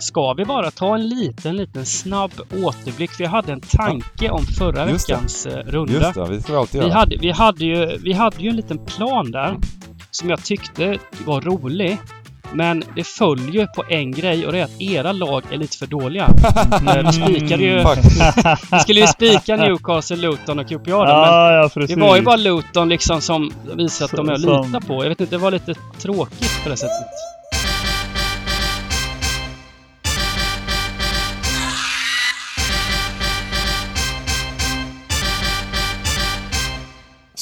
Ska vi bara ta en liten, liten snabb återblick? För jag hade en tanke om förra Just det. veckans eh, runda. Just det, det ska vi alltid Vi göra. hade, vi, hade ju, vi hade ju en liten plan där som jag tyckte var rolig. Men det följer på en grej och det är att era lag är lite för dåliga. Eh, Vi spikade ju... Vi skulle ju spika Newcastle, Luton och QPR. Ja, ja precis. det var ju bara Luton liksom som visade att de är att lita på. Jag vet inte, det var lite tråkigt på det sättet.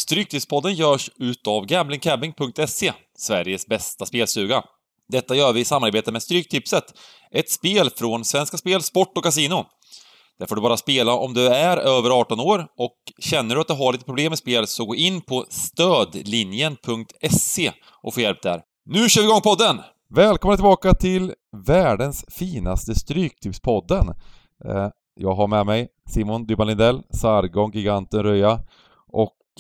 Stryktipspodden görs utav gamblingcabbing.se, Sveriges bästa spelstuga. Detta gör vi i samarbete med Stryktipset, ett spel från Svenska Spel, Sport och Casino. Där får du bara spela om du är över 18 år och känner du att du har lite problem med spel så gå in på stödlinjen.se och få hjälp där. Nu kör vi igång podden! Välkomna tillbaka till världens finaste Stryktipspodden. Eh, jag har med mig Simon Dybban Lindell, Sargon Giganten Röja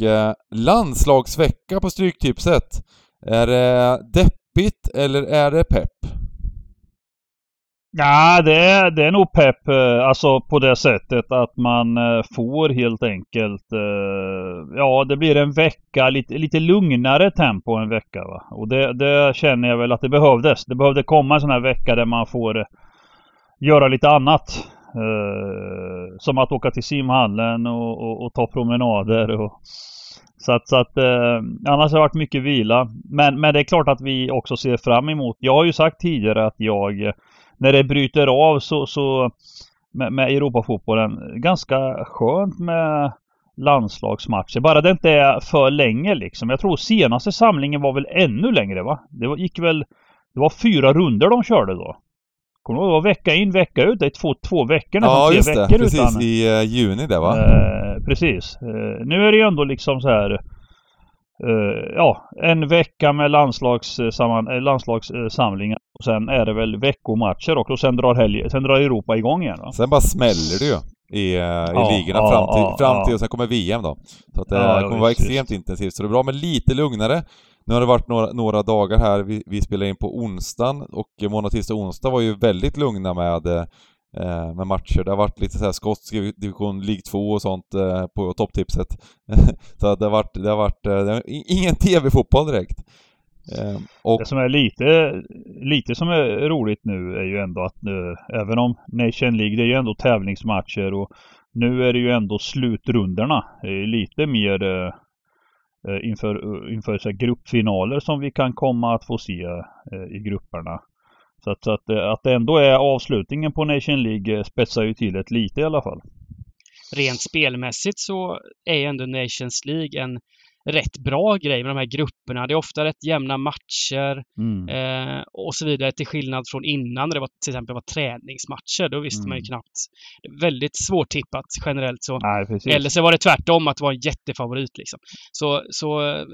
eh, landslagsvecka på Stryktipset. Är det deppigt eller är det pepp? Ja, det är, det är nog pepp. Eh, alltså på det sättet att man eh, får helt enkelt... Eh, ja, det blir en vecka, lite, lite lugnare tempo en vecka va. Och det, det känner jag väl att det behövdes. Det behövde komma en sån här vecka där man får göra lite annat. Eh, som att åka till simhallen och, och, och ta promenader och... Så att, så att eh, annars har det varit mycket vila. Men, men det är klart att vi också ser fram emot. Jag har ju sagt tidigare att jag när det bryter av så, så med, med Europafotbollen, ganska skönt med landslagsmatcher. Bara det inte är för länge liksom. Jag tror senaste samlingen var väl ännu längre va? Det var, gick väl... Det var fyra runder de körde då. Kommer du ihåg? Det var vecka in, vecka ut. Det är två, två veckor nästan. Ja, just det. veckor Precis, utan... i eh, juni där va? Eh, precis. Eh, nu är det ju ändå liksom så här... Ja, en vecka med landslagssamlingar. Och sen är det väl veckomatcher också. Och sen drar, helg, sen drar Europa igång igen va? Sen bara smäller det ju i, i Ja, ligorna ja, fram, till, ja, fram till och sen kommer VM då. Så att det kommer vara visst, extremt intensivt. Så det är bra med lite lugnare. Nu har det varit några, några dagar här, vi, vi spelar in på onsdagen och måndag, tisdag, onsdag var ju väldigt lugna med, eh, med matcher. Det har varit lite så här skotsk division, League 2 och sånt eh, på topptipset. så det har varit, det har varit eh, det har, ingen TV-fotboll direkt. Eh, och Det som är lite, lite som är roligt nu är ju ändå att nu, även om Nation League, det är ju ändå tävlingsmatcher och nu är det ju ändå slutrundorna. Det är lite mer eh, Eh, inför, eh, inför så här gruppfinaler som vi kan komma att få se eh, i grupperna. Så att, så att, att det ändå är avslutningen på Nation League spetsar ju till ett lite i alla fall. Rent spelmässigt så är ju ändå Nations League en rätt bra grej med de här grupperna. Det är ofta rätt jämna matcher Mm. eh, och så vidare till skillnad från innan när det var till exempel var träningsmatcher. Då visste man ju Mm. knappt. Väldigt svårtippat generellt så. Nej. Eller så var det tvärtom, att det var en jättefavorit liksom. Så, så eh,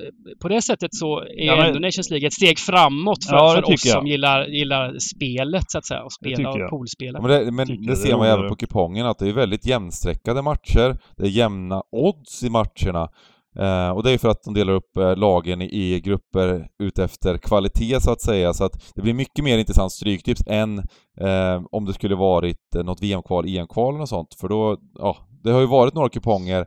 på det sättet så är Ja, men- ändå Nations League ett steg framåt för, Ja, för oss jag. som gillar, gillar spelet så att säga. Och spela och poolspela. Men det, men det ser man ju även på kupongen att det är väldigt jämnsträckade matcher. Det är jämna odds i matcherna. Eh, och det är för att de delar upp eh, lagen i, i grupper utefter kvalitet så att säga. Så att det blir mycket mer intressant stryktips än eh, om det skulle varit eh, något VM-kval, EM-kval och sånt. För då, ja, det har ju varit några kuponger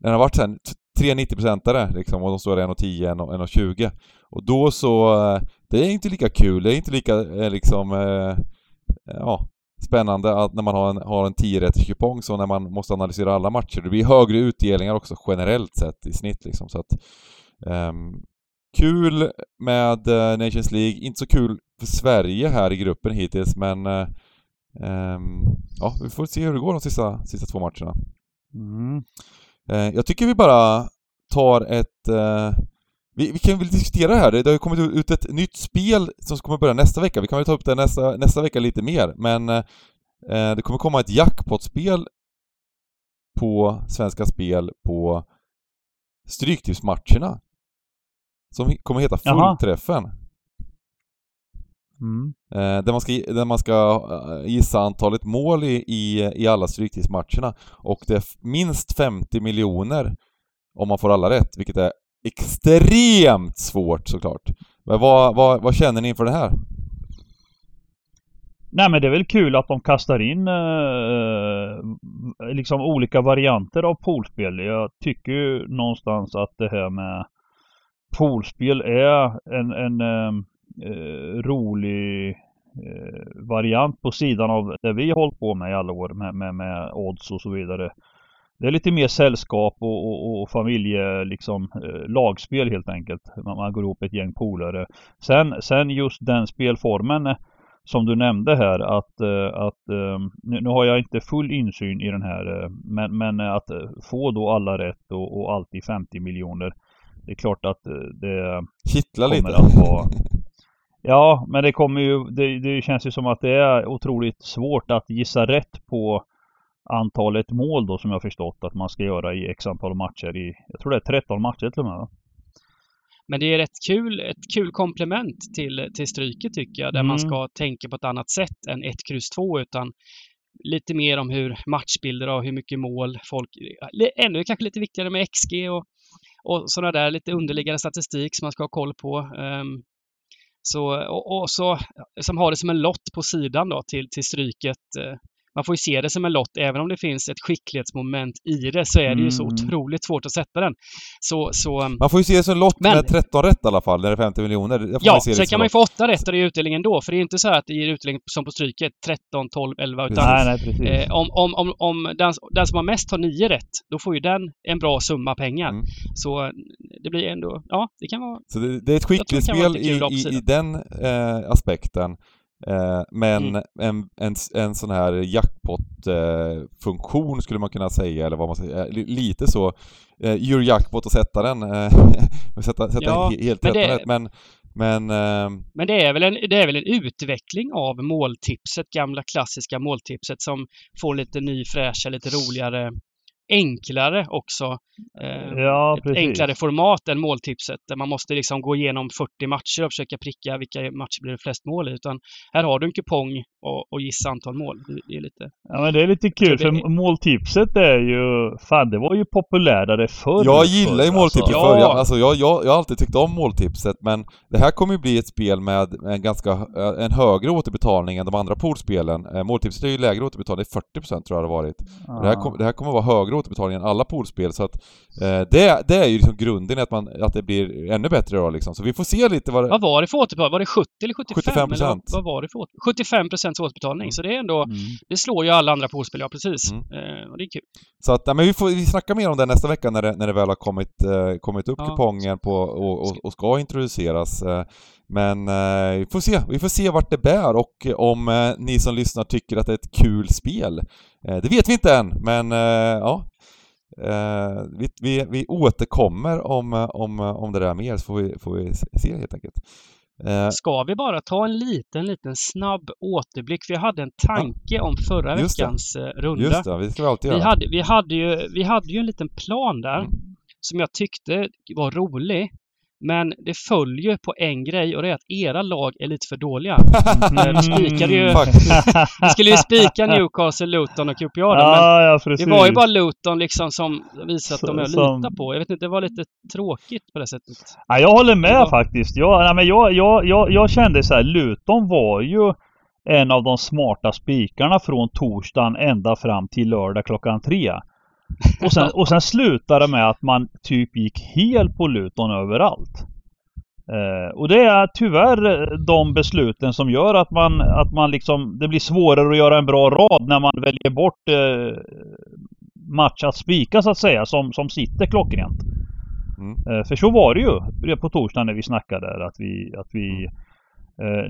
när det har varit sen tre 90-procentare liksom och de står 1,10, 1,20. Och då så, eh, det är inte lika kul, det är inte lika eh, liksom, eh, ja, spännande att när man har en, har en 10 kupong så när man måste analysera alla matcher. Det blir högre utdelningar också generellt sett i snitt liksom så att ehm, Kul med eh, Nations League, inte så kul för Sverige här i gruppen hittills men ehm, ja, vi får se hur det går de sista, sista två matcherna. Mm. Eh, jag tycker vi bara tar ett... Vi, vi kan väl diskutera det här, det har ju kommit ut ett nytt spel som kommer börja nästa vecka. Vi kan väl ta upp det nästa, nästa vecka lite mer, men eh, det kommer komma ett jackpot-spel på Svenska Spel på Stryktipsmatcherna. Som kommer heta. Fullträffen. Mm. Eh, där man ska, där man ska eh, gissa antalet mål i, i, i alla Stryktipsmatcherna. Och det är minst 50 miljoner om man får alla rätt, vilket är extremt svårt såklart. Men vad, vad, vad känner ni inför det här? Nej men det är väl kul att de kastar in eh, eh liksom olika varianter av poolspel. Jag tycker ju någonstans att det här med poolspel är en, en eh, eh, rolig eh, variant på sidan av det vi har hållit på med i alla år med, med, med odds och så vidare. Det är lite mer sällskap och, och, och familje, liksom eh, lagspel helt enkelt. Man, man går ihop ett gäng polare. Sen, sen just den spelformen eh, som du nämnde här att, eh, att nu, nu har jag inte full insyn i den här men, men att få då alla rätt och, och alltid 50 miljoner. Det är klart att det Kittlar lite. att vara Ja, men det kommer ju, det, det känns ju som att det är otroligt svårt att gissa rätt på antalet mål då som jag förstått att man ska göra i x antal matcher i, jag tror det är 13 matcher till och med. Men det är ett kul, ett kul komplement till, till Stryket tycker jag, där mm. man ska tänka på ett annat sätt än 1, kryss 2 utan lite mer om hur matchbilder och hur mycket mål folk... Ännu kanske lite viktigare med XG och, och sådana där lite underliggande statistik som man ska ha koll på. Um, så, och, och, så som har det som en lott på sidan då till, till Stryket. Uh, man får ju se det som en lott. Även om det finns ett skicklighetsmoment i det så är det ju så mm. otroligt svårt att sätta den. Så, så, um, man får ju se det som en lott men, med 13 rätt i alla fall, när det är 50 miljoner. Ja, sen kan man ju få 8 rätt och det är utdelningen då. För det är inte så att det ger utdelning som på Stryket 13, 12, 11. Utan nej, nej, precis. Eh, om, om, om, om den, den, som har mest har 9 rätt, då får ju den en bra summa pengar. Mm. Så det blir ändå, ja, det kan vara... Så det, det är ett skicklighetsspel i, i, i den eh, aspekten. Eh, men mm. en, en, en sån här jackpot-funktion eh, skulle man kunna säga, eller vad man säger, eh, lite så. Eh, Eurojackpot och sätta den, eh, sätta, sätta ja, helt rätt det, men men, eh... men det, är väl en, det är väl en utveckling av måltipset, gamla klassiska måltipset som får lite ny fräscha, lite roligare enklare också. Eh, ja, ett enklare format än måltipset där man måste liksom gå igenom 40 matcher och försöka pricka vilka matcher blir det flest mål i. Utan här har du en kupong och, och gissa antal mål. Det, det, är lite... Ja men det är lite kul det... för måltipset är ju, fan det var ju populärare förr. Jag gillar ju måltipset alltså. förr. Jag, alltså, jag, jag, jag har alltid tyckt om måltipset men det här kommer ju bli ett spel med en ganska, en högre återbetalning än de andra poolspelen. Eh, måltipset är ju lägre återbetalning, 40% tror jag det har varit. Det, här kom, det här kommer vara högre återbetalning än alla poolspel så att eh, det, det är ju liksom grunden att, man, att det blir ännu bättre då liksom. Så vi får se lite vad det... Vad var det för återbetalning? Var det 70 eller 75? 75 eller vad var det för åter... 75 procents återbetalning. Mm. Så det är ändå... Mm. Det slår ju alla andra poolspel, ja precis. Mm. Eh, och det är kul. Så att, nej, men vi får vi snackar mer om det nästa vecka när det, när det väl har kommit, eh, kommit upp ja. kupongen på, och, och, och ska introduceras. Eh, men eh, vi får se, vi får se vart det bär och om eh, ni som lyssnar tycker att det är ett kul spel. Eh, det vet vi inte än, men ja, Eh, vi, vi, vi återkommer om, om, om det där mer så får vi, får vi se helt enkelt. Eh, Ska vi bara ta en liten, liten snabb återblick? Vi hade en tanke ja, om förra veckans det. Eh, runda. Just det, det ska vi alltid göra. Vi hade, vi hade, ju, vi hade ju en liten plan där mm. som jag tyckte var rolig. Men det följer på en grej och det är att era lag är lite för dåliga. Mm. Vi spikade ju... vi skulle ju spika Newcastle, Luton och QPR. Ja, ja, det var ju bara Luton liksom som visade att de är att lita på. Jag vet inte, det var lite tråkigt på det sättet. Ja, jag håller med var... faktiskt. Jag, nej, men jag, jag, jag, jag kände så här, Luton var ju en av de smarta spikarna från torsdagen ända fram till lördag klockan tre. Och sen, och sen slutade det med att man typ gick helt på Luton överallt. Eh, och det är tyvärr de besluten som gör att man, att man liksom, det blir svårare att göra en bra rad när man väljer bort eh, match att spika så att säga, som, som sitter klockrent. Mm. Eh, för så var det ju på torsdagen när vi snackade att vi, att vi Uh,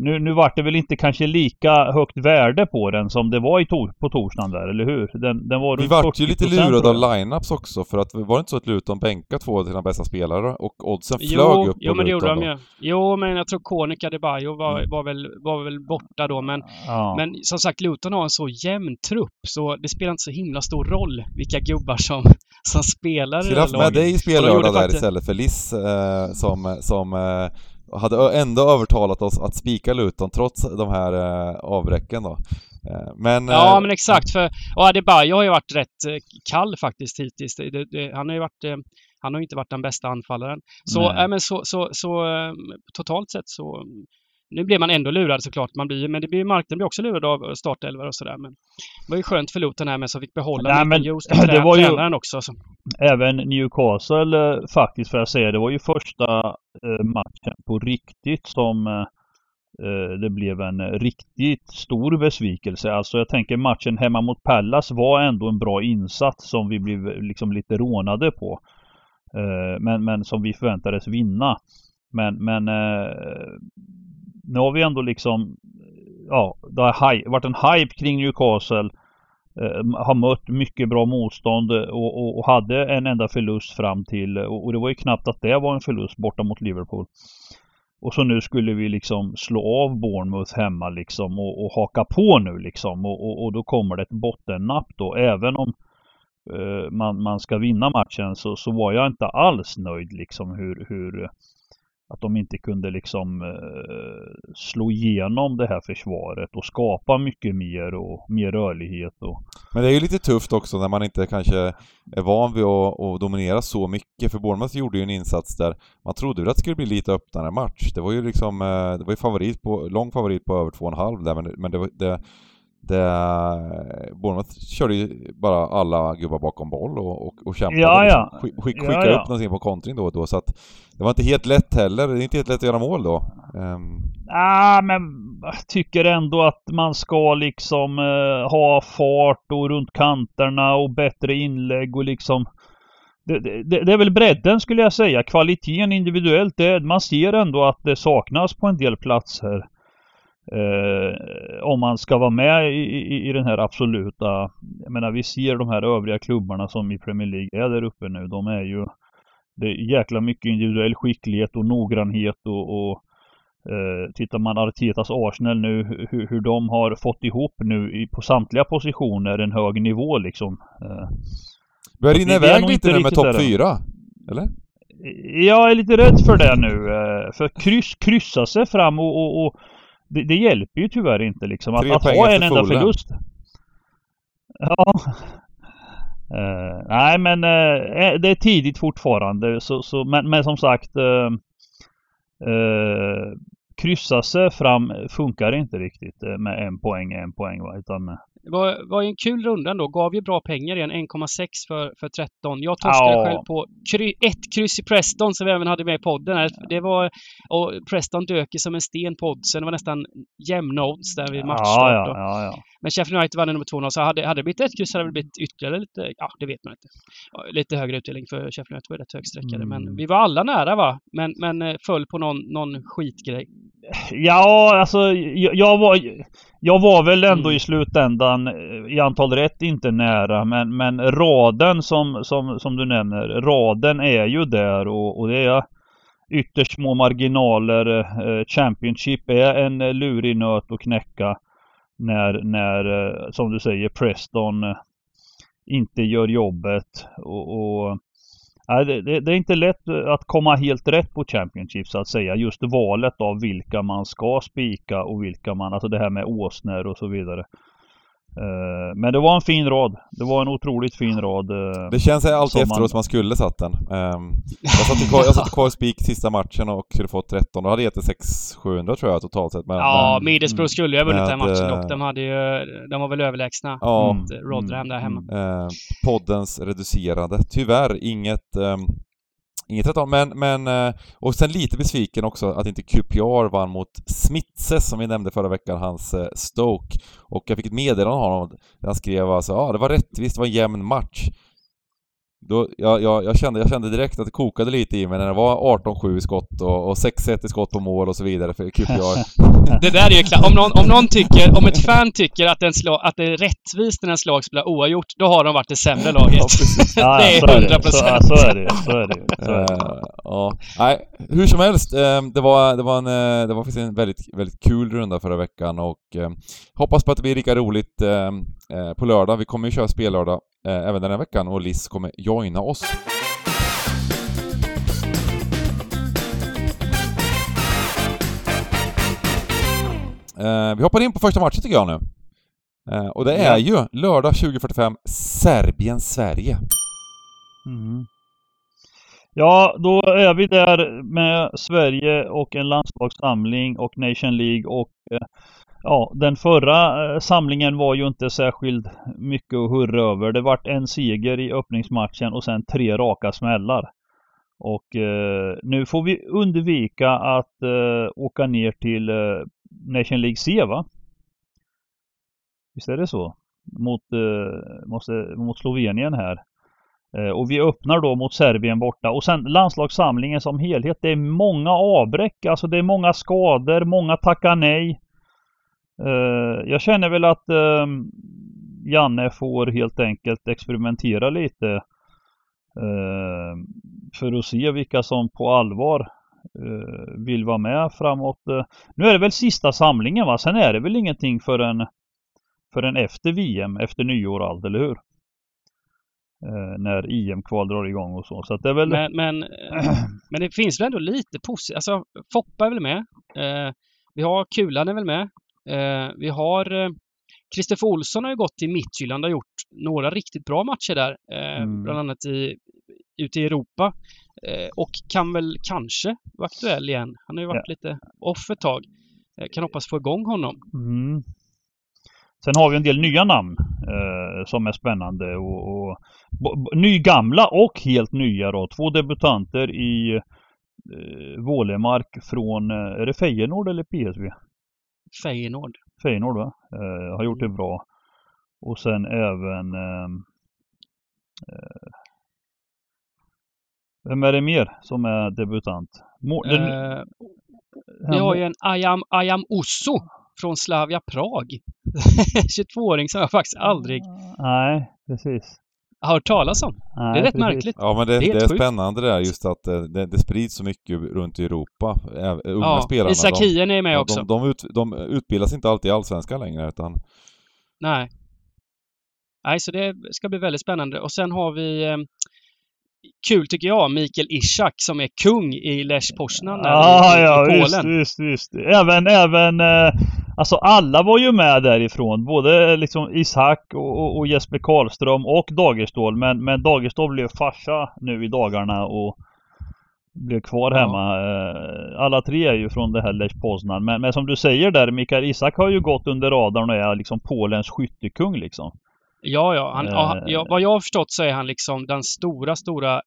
nu, nu vart det väl inte kanske lika högt värde på den som det var i to på torsdagen där, eller hur? Den, den var Vi vart ju lite lurade av lineups också, för att var det inte så att Luton bänkade två av sina bästa spelare och oddsen flög jo, upp Jo, men det gjorde de ju. Jo, men jag tror Konica Adebayo var, mm. var, väl, var väl borta då, men, ja. men som sagt, Luton har en så jämn trupp, så det spelar inte så himla stor roll vilka gubbar som, som spelar Skulle haft med dig i spellördag där istället för Liss eh, som, som eh, hade ändå övertalat oss att spika Luton trots de här eh, avbräcken då. Eh, men, ja, eh, men exakt. För, och Adebayo har ju varit rätt eh, kall faktiskt hittills. Det, det, han har ju varit, han har inte varit den bästa anfallaren. Så, äh, men så, så, så totalt sett så nu blev man ändå lurad såklart, man blir, men det blir, marknaden blir också lurad av startelvor och sådär. Men det var ju skönt för Luton här med som fick behålla Nej, men just det var ju- tränaren också. Så. Även Newcastle eh, faktiskt får jag säga, det var ju första eh, matchen på riktigt som eh, eh, det blev en riktigt stor besvikelse. Alltså jag tänker matchen hemma mot Pallas var ändå en bra insats som vi blev liksom lite rånade på. Eh, men, men som vi förväntades vinna. Men, men eh, nu har vi ändå liksom Ja, det har varit en hype kring Newcastle eh, har mött mycket bra motstånd eh, och, och, och hade en enda förlust fram till eh, och, och det var ju knappt att det var en förlust borta mot Liverpool. Och så nu skulle vi liksom slå av Bournemouth hemma liksom och, och haka på nu liksom och, och, och då kommer det ett bottennapp då. Även om eh, man, man ska vinna matchen så, så var jag inte alls nöjd liksom hur, hur att de inte kunde liksom eh, slå igenom det här försvaret och skapa mycket mer och mer rörlighet och Men det är ju lite tufft också när man inte kanske är van vid att, att dominera så mycket, för Bournemouth gjorde ju en insats där man trodde väl att det skulle bli lite öppnare match. Det var ju liksom, eh, det var ju favorit på, lång favorit på över 2,5 där, men, det- men det, det, det Bournemouth körde ju bara alla gubbar bakom boll och, och, och kämpade. Ja, ja. Liksom. Skick, skick, Ja, skicka ja. upp någonting på kontring då och då, så att det var inte helt lätt heller. Det är inte helt lätt att göra mål då. Ehm, Ah, men jag tycker ändå att man ska liksom eh, ha fart och runt kanterna och bättre inlägg och liksom det, det, det är väl bredden skulle jag säga. Kvaliteten individuellt, det, man ser ändå att det saknas på en del platser. Eh, om man ska vara med i, i, i den här absoluta... Jag menar vi ser de här övriga klubbarna som i Premier League är där uppe nu. De är ju... Det är jäkla mycket individuell skicklighet och noggrannhet och, och Eh, tittar man Artetas Arsenal nu, hur, hur de har fått ihop nu i, på samtliga positioner en hög nivå liksom. Eh, börjar rinna iväg lite nu med topp där än. fyra. Eller? jag är lite rädd för det nu. Eh, för kryss, kryssa sig fram och, och, och det, det hjälper ju tyvärr inte liksom. Att, att ha en enda förlust. Ja. Eh, nej men eh, det är tidigt fortfarande. Så, så, men, men som sagt. Eh, eh, kryssa sig fram funkar inte riktigt med en poäng, en poäng va. Utan, Det var, var ju en kul runda ändå. Gav ju bra pengar igen. 1,6 för, för 13. Jag torskade Ja. själv på kry, ett kryss i Preston som vi även hade med i podden. Här. Det var, och Preston dök ju som en sten på oddsen. Det var nästan jämna odds där vid matchstart. ja, ja, ja. Men Sheffield United vann nummer 2 så hade, hade det blivit ett kryss hade det blivit ytterligare lite, ja det vet man inte. Lite högre utdelning för Sheffield United var rätt högsträckade. Men Mm. vi var alla nära va? Men, men eh, föll på någon, någon skitgrej. Ja, alltså jag, jag var Jag var väl ändå Mm. i slutändan eh, i antal rätt inte nära men, men raden som, som, som du nämner, raden är ju där och, och det är ytterst små marginaler. Eh, Championship är en eh, lurig nöt att knäcka när, när som du säger, Preston inte gör jobbet. Och, och det, det, det är inte lätt eh, att komma helt rätt på Championship så att säga. Just valet av vilka man ska spika och vilka man, alltså det här med åsnor och så vidare. Eh, Men det var en fin rad. Det var en otroligt fin rad. eh, Det känns alltid Som efteråt man- som man skulle satt den. Ehm, jag satt kvar, jag satt kvar i spik sista matchen och skulle fått 13. Då hade jag gett det 600 tror jag totalt sett. Men, Ja, men, Middlesbrough skulle ju ha vunnit den matchen att, dock. eh, De hade ju, de var väl överlägsna. ja, Mm. mot Rotherham där hemma. eh, poddens reducerade. Tyvärr inget ehm, Inget 13, men, men eh, och sen lite besviken också att inte QPR vann mot Smitses som vi nämnde förra veckan, hans eh, Stoke. Och jag fick ett meddelande av honom där han skrev alltså, ja det var rättvist, det var en jämn match. Då, jag, jag, jag, kände, jag kände direkt att det kokade lite i mig när det var 18-7 i skott och, och 6-1 i skott på mål och så vidare för QPR. Det där är ju klart. Om någon, om någon tycker, om ett fan tycker att, en slag, att det är rättvist när en slag spelar oavgjort, då har de varit det sämre laget. Ja, det är så är 100 det. Så, så är det. Så är det. Så är det. Eh, ja, nej, hur som helst, eh, det var, det var en, eh, det var faktiskt en väldigt, väldigt kul runda förra veckan och eh, hoppas på att det blir lika roligt eh, eh, på lördag. Vi kommer ju köra spellördag även den här veckan och Liz kommer joina oss. Eh, vi hoppar in på första matchen tycker jag nu. Eh, och det är ju lördag 20.45 Serbien-Sverige. Mm. Ja, då är vi där med Sverige och en landslagssamling och Nation League och eh, ja, den förra eh, samlingen var ju inte särskilt mycket att hurra över. Det vart en seger i öppningsmatchen och sen tre raka smällar. Och eh, nu får vi undvika att eh, åka ner till eh, Nation League C va? Visst är det så? Mot, eh, måste, eh, mot Slovenien här. Eh, och vi öppnar då mot Serbien borta och sen landslagssamlingen som helhet. Det är många avbräck, alltså det är många skador, många tackar nej. Eh, jag känner väl att ehm, Janne får helt enkelt experimentera lite. Eh, för att se vilka som på allvar vill vara med framåt. Nu är det väl sista samlingen va? Sen är det väl ingenting förrän, förrän efter VM, efter nyår och allt, eller hur? eh, när EM-kval drar igång och så. Så det är väl... Men, men, men det finns väl ändå lite positivt. Alltså Foppa är väl med. Eh, vi har Kulan är väl med. Eh, vi har Kristoffer eh, Olsson har ju gått till Midtjylland och gjort några riktigt bra matcher där. Eh, mm. Bland annat i, ute i Europa. Och kan väl kanske vara aktuell igen. Han har ju varit ja. lite off ett tag. kan hoppas få igång honom. Mm. Sen har vi en del nya namn eh, som är spännande och, och nygamla och helt nya då. Två debutanter i eh, Vålemark från, är det Feyenoord eller PSV? Feyenoord. Feyenoord va? Eh, har gjort det bra. Och sen även ehm, eh, Vem är det mer som är debutant? Må, den, eh, vi har ju en Ayam, Ayam Osso från Slavia Prag. 22-åring som jag faktiskt aldrig... Nej, precis. Har hört talas om. Nej, det är rätt precis. märkligt. Ja men det, det är, det är spännande det där just att eh, det, det, sprids så mycket runt i Europa. Unga ja, spelarna. Isak Hien är med också. De, de, ut, de utbildas inte alltid i Allsvenskan längre utan... Nej. Nej, så det ska bli väldigt spännande. Och sen har vi eh, kul tycker jag, Mikael Ishak som är kung i Lech Poznan ah, i, i, ja, i Polen. Visst, visst, visst. Även, även eh, Alltså alla var ju med därifrån. Både liksom Ishak och, och Jesper Karlström och Dagerstål. Men, men Dagerstål blev farsa nu i dagarna och blev kvar hemma. Ja. Eh, alla tre är ju från det här Lech Poznan. Men, men som du säger där, Mikael Isak har ju gått under radarn och är liksom Polens skyttekung liksom. Ja, ja. Han, äh... ja. Vad jag har förstått så är han liksom den stora, stora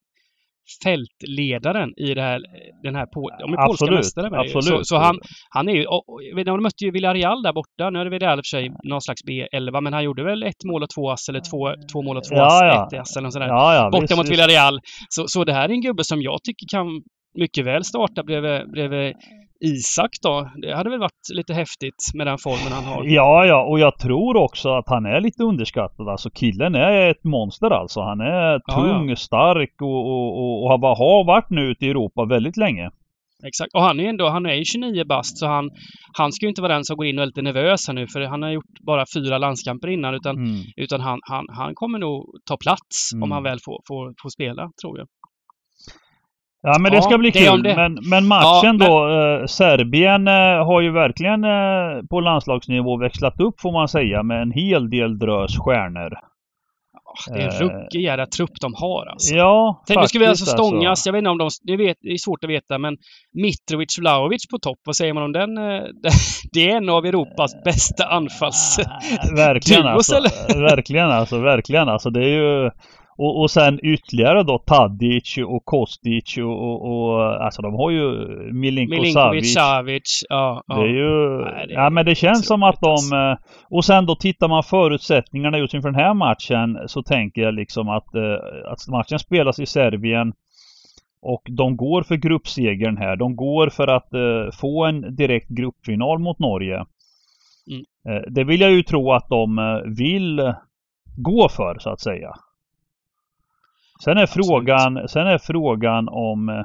fältledaren i det här, den här på, de är polska mästare absolut. Så, så, han, han är ju, jag vet, de mötte ju Villarreal där borta. Nu är det Villarreal i och för sig någon slags B11, men han gjorde väl ett mål och två ass eller två, två mål och två ja, ass, ja. ett ass eller sådär. Ja, ja, borta visst, mot Villarreal. Så, så det här är en gubbe som jag tycker kan mycket väl starta bredvid, bredvid Isak då? Det hade väl varit lite häftigt med den formen han har? Ja, ja, och jag tror också att han är lite underskattad. Alltså killen är ett monster alltså. Han är tung, ja, ja. stark och, och, och, och har, varit nu ute i Europa väldigt länge. Exakt. Och han är ändå, han är ju 29 bast så han, han ska ju inte vara den som går in och är lite nervös här nu för han har gjort bara fyra landskamper innan utan, mm. utan han, han, han kommer nog ta plats mm. om han väl får, får, får spela, tror jag. Ja men det ska bli kul. Men, men matchen ja, då, eh, Serbien eh, har ju verkligen eh, på landslagsnivå växlat upp får man säga med en hel del drös stjärnor. Det är en ruggig jävla trupp de har alltså. Ja, Tänk, nu ska vi alltså stångas. Alltså. Jag vet inte om de... Det, vet, det är svårt att veta men Mitrovic Vlahovic på topp. Vad säger man om den? Eh, det är en av Europas bästa anfalls... verkligen alltså. Verkligen alltså. Verkligen alltså. Det är ju... Och, och sen ytterligare då Tadic och Kostic och, och, och alltså de har ju Milinko Milinkovic, Savic. Ja, ja. Det är ju... Nej, det är ja men det känns som att de... Alltså. Eh, och sen då tittar man förutsättningarna just inför den här matchen så tänker jag liksom att, eh, att matchen spelas i Serbien och de går för gruppsegern här. De går för att uh, få en direkt gruppfinal mot Norge. Mm. Det vill jag ju tro att de vill gå för så att säga. Sen är, frågan, sen är frågan om eh,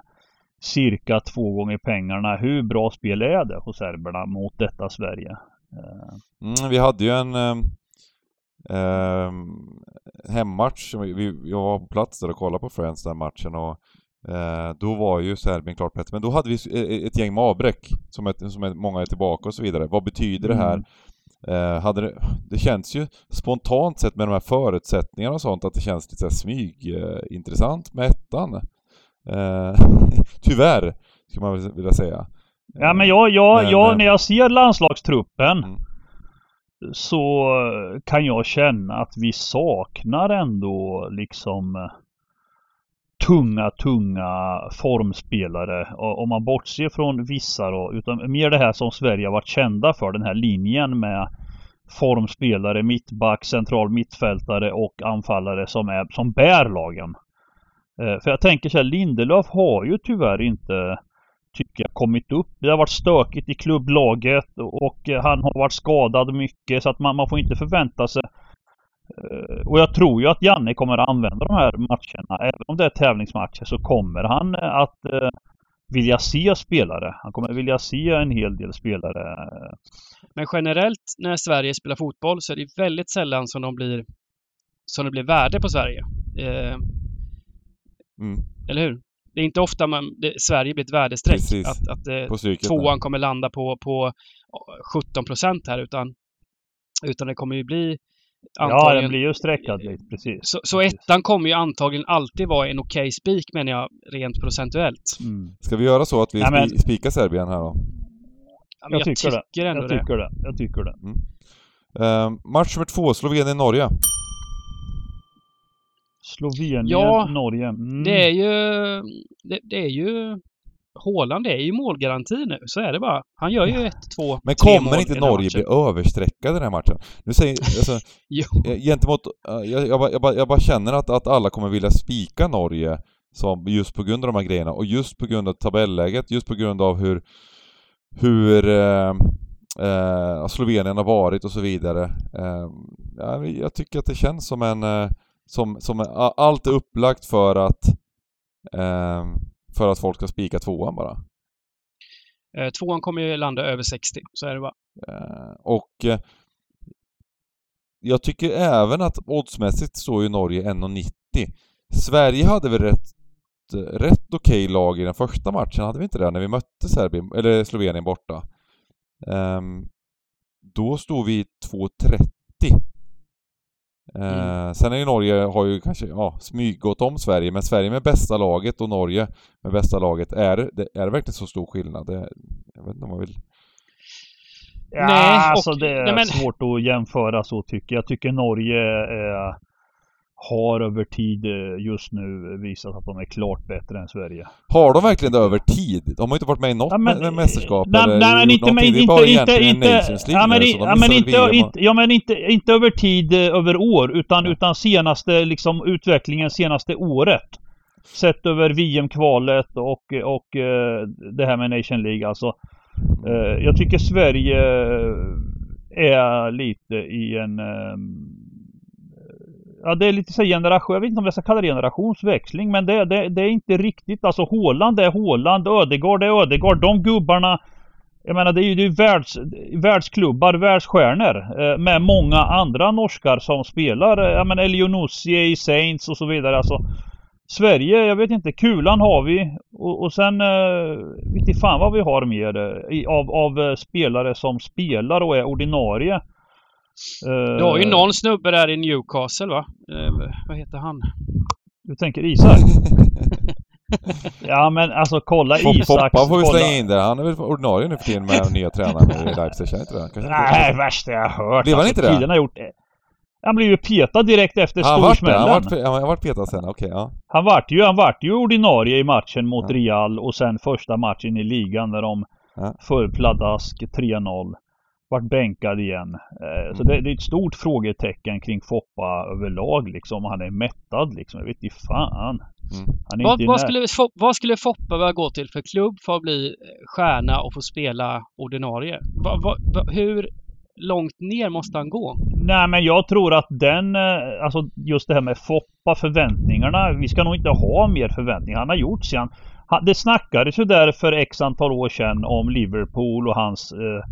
cirka två gånger pengarna. Hur bra spel är det hos serberna mot detta Sverige? Eh. Mm, vi hade ju en eh, eh, hemmatch. Vi, jag var på plats där och kollade på Friends den matchen och eh, då var ju Serbien klart bättre. Men då hade vi ett gäng med avbräck som, ett, som ett, många är tillbaka och så vidare. Vad betyder mm. det här? Eh, hade det, det känns ju spontant sett med de här förutsättningarna och sånt att det känns lite smyg eh, med ettan. Eh, tyvärr, skulle man vilja säga. Ja men jag, jag, men, jag när jag ser landslagstruppen mm. så kan jag känna att vi saknar ändå liksom tunga, tunga formspelare. Om man bortser från vissa då, utan mer det här som Sverige har varit kända för, den här linjen med formspelare, mittback, central mittfältare och anfallare som, är, som bär lagen. Eh, för jag tänker så här, Lindelöf har ju tyvärr inte tycker jag kommit upp. Det har varit stökigt i klubblaget och han har varit skadad mycket så att man, man får inte förvänta sig och jag tror ju att Janne kommer att använda de här matcherna. Även om det är tävlingsmatcher så kommer han att eh, vilja se spelare. Han kommer vilja se en hel del spelare. Men generellt när Sverige spelar fotboll så är det väldigt sällan som de blir som det blir värde på Sverige. Eh, mm. Eller hur? Det är inte ofta man, det, Sverige blir ett värdestreck. Precis. Att, att eh, tvåan kommer landa på, på 17 procent här utan, utan det kommer ju bli Antagligen. Ja, den blir ju sträckad lite, precis. Så, så ettan kommer ju antagligen alltid vara en okej okay spik menar jag, rent procentuellt. Mm. Ska vi göra så att vi ja, men... spikar Serbien här då? Ja, jag, jag, tycker, tycker det. ändå jag tycker det. Jag tycker det. Mm. Uh, match nummer två, Slovenien-Norge. Slovenien, ja, Norge. Mm. Det är ju... Det, det är ju... Håland är ju målgaranti nu, så är det bara. Han gör ju ett, två, Men kommer inte Norge bli överstreckade den här matchen? Nu säger, alltså, eh, gentemot, eh, jag, jag, jag, bara, jag bara känner att, att alla kommer vilja spika Norge som, just på grund av de här grejerna och just på grund av tabelläget, just på grund av hur, hur eh, eh, Slovenien har varit och så vidare. Eh, ja, jag tycker att det känns som en, eh, som, som allt är upplagt för att för att folk ska spika tvåan bara. Eh, tvåan kommer ju landa över 60, så är det bara. Eh, och eh, jag tycker även att oddsmässigt står ju Norge 1,90. Sverige hade väl rätt, rätt okej okay lag i den första matchen, hade vi inte det? När vi mötte Serbien, eller Slovenien borta. Um, då stod vi 2,30 Mm. Eh, sen är ju Norge, har ju kanske, ja, smyggått om Sverige, men Sverige med bästa laget och Norge med bästa laget, är det, är det verkligen så stor skillnad? Det, jag vet inte om man vill... Ja, nej, alltså det är nej, men... svårt att jämföra så tycker jag. Jag tycker Norge är har över tid eh, just nu visat att de är klart bättre än Sverige. Har de verkligen det över tid? De har inte varit med i något ja, men, mästerskap nej, eller nej, men inte, men, inte, bara inte, inte, ja, men, nu, ja, men inte, inte, ja, men inte, inte över tid eh, över år utan, ja. utan senaste liksom utvecklingen senaste året. Sett över VM-kvalet och, och eh, det här med Nation League alltså. Jag tycker Sverige är lite i en ja, det är lite så generation, jag vet inte om jag ska kalla det generationsväxling, men det, det, det är inte riktigt, alltså Håland är Håland, Ödegård är Ödegård, de gubbarna jag menar det är ju det är världs, världsklubbar, världsstjärnor eh, med många andra norskar som spelar. Eh, jag menar Elionossi i Saints och så vidare. Alltså, Sverige, jag vet inte, Kulan har vi och, och sen eh, vet inte fan vad vi har mer eh, av, av eh, spelare som spelar och är ordinarie. Du har ju eh, någon snubbe där i Newcastle va? Uh, vad heter han? Du tänker Isak? ja men alltså kolla Isak. Foppa får vi slänga in där. Han är väl ordinarie nu för tiden med nya tränaren i Leipzig, känner inte det? Kanske Nej, värsta jag hört. Blev han alltså, inte det? Har gjort Han blev ju petad direkt efter storsmällen. Han vart, han vart petad sen, okej okay, ja. Han vart ju, han vart ju ordinarie i matchen mot ja. Real och sen första matchen i ligan när de ja. för pladask 3-0 vart bänkad igen. Eh, så det, det, är ett stort frågetecken kring Foppa överlag liksom. Han är mättad liksom. Jag vet inte fan. Mm. Vad, vad, skulle, vad skulle Foppa vilja gå till för klubb för att bli stjärna och få spela ordinarie? Va, va, va, hur långt ner måste han gå? Nej men jag tror att den, eh, alltså just det här med Foppa, förväntningarna. Vi ska nog inte ha mer förväntningar. Han har gjort sen. Det snackades ju där för x antal år sedan om Liverpool och hans eh,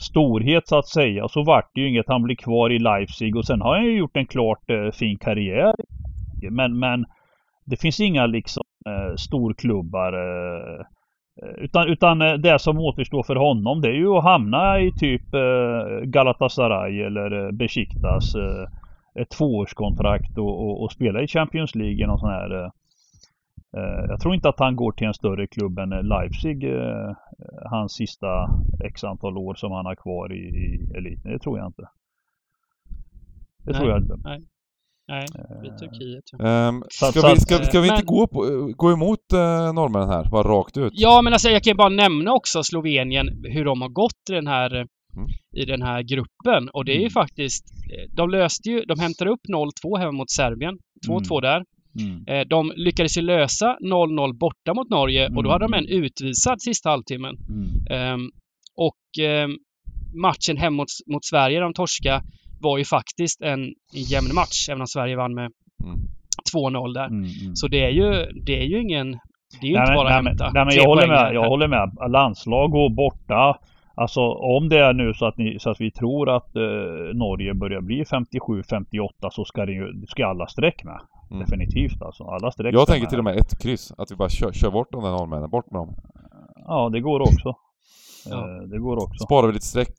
storhet så att säga. Och så vart det ju inget. Han blir kvar i Leipzig och sen har han ju gjort en klart eh, fin karriär. Men, men det finns inga liksom eh, storklubbar. Eh, eh utan, utan eh, det som återstår för honom det är ju att hamna i typ eh, Galatasaray eller eh, Besiktas eh, ett tvåårskontrakt och, och, och, spela i Champions League. i Någon sån här Eh, jag tror inte att han går till en större klubb än Leipzig, eh, hans sista x antal år som han har kvar i, i eliten. Det tror jag inte. Det Nej, tror jag inte. Nej, nej det blir Turkiet. Ja. Att- ska, så vi, ska, ska vi inte men- gå, på, gå emot uh, norrmännen här, bara rakt ut? ja, men alltså jag kan ju bara nämna också Slovenien, hur de har gått i den här eh, Mm. i den här gruppen. Och det är ju Mm. faktiskt, eh, de löste ju, de hämtade upp 0-2 hemma mot Serbien. 2-2 där. Mm. Eh, De lyckades ju lösa 0-0 borta mot Norge och då hade de en utvisad sista halvtimmen. Mm. Ehm, och ehm, matchen hemma mot, mot Sverige, de torska, var ju faktiskt en, en jämn match, även om Sverige vann med Mm. 2-0 där. Mm. Mm. Så det är ju, det är ju ingen... Det är ju Nej, inte bara nej, att hämta Nej, men jag håller med. här. Jag håller med. Landslag går borta. Alltså om det är nu så att, ni, så att vi tror att eh, Norge börjar bli 57-58 så ska, det ju, ska alla streck med. Mm. Definitivt alltså. Alla streck Jag tänker till och med ett kryss, att vi bara kör, kör bort de där norrmännen, bort med dem. Ja, det går också. Ja. Eh, det går också. Sparar vi lite streck.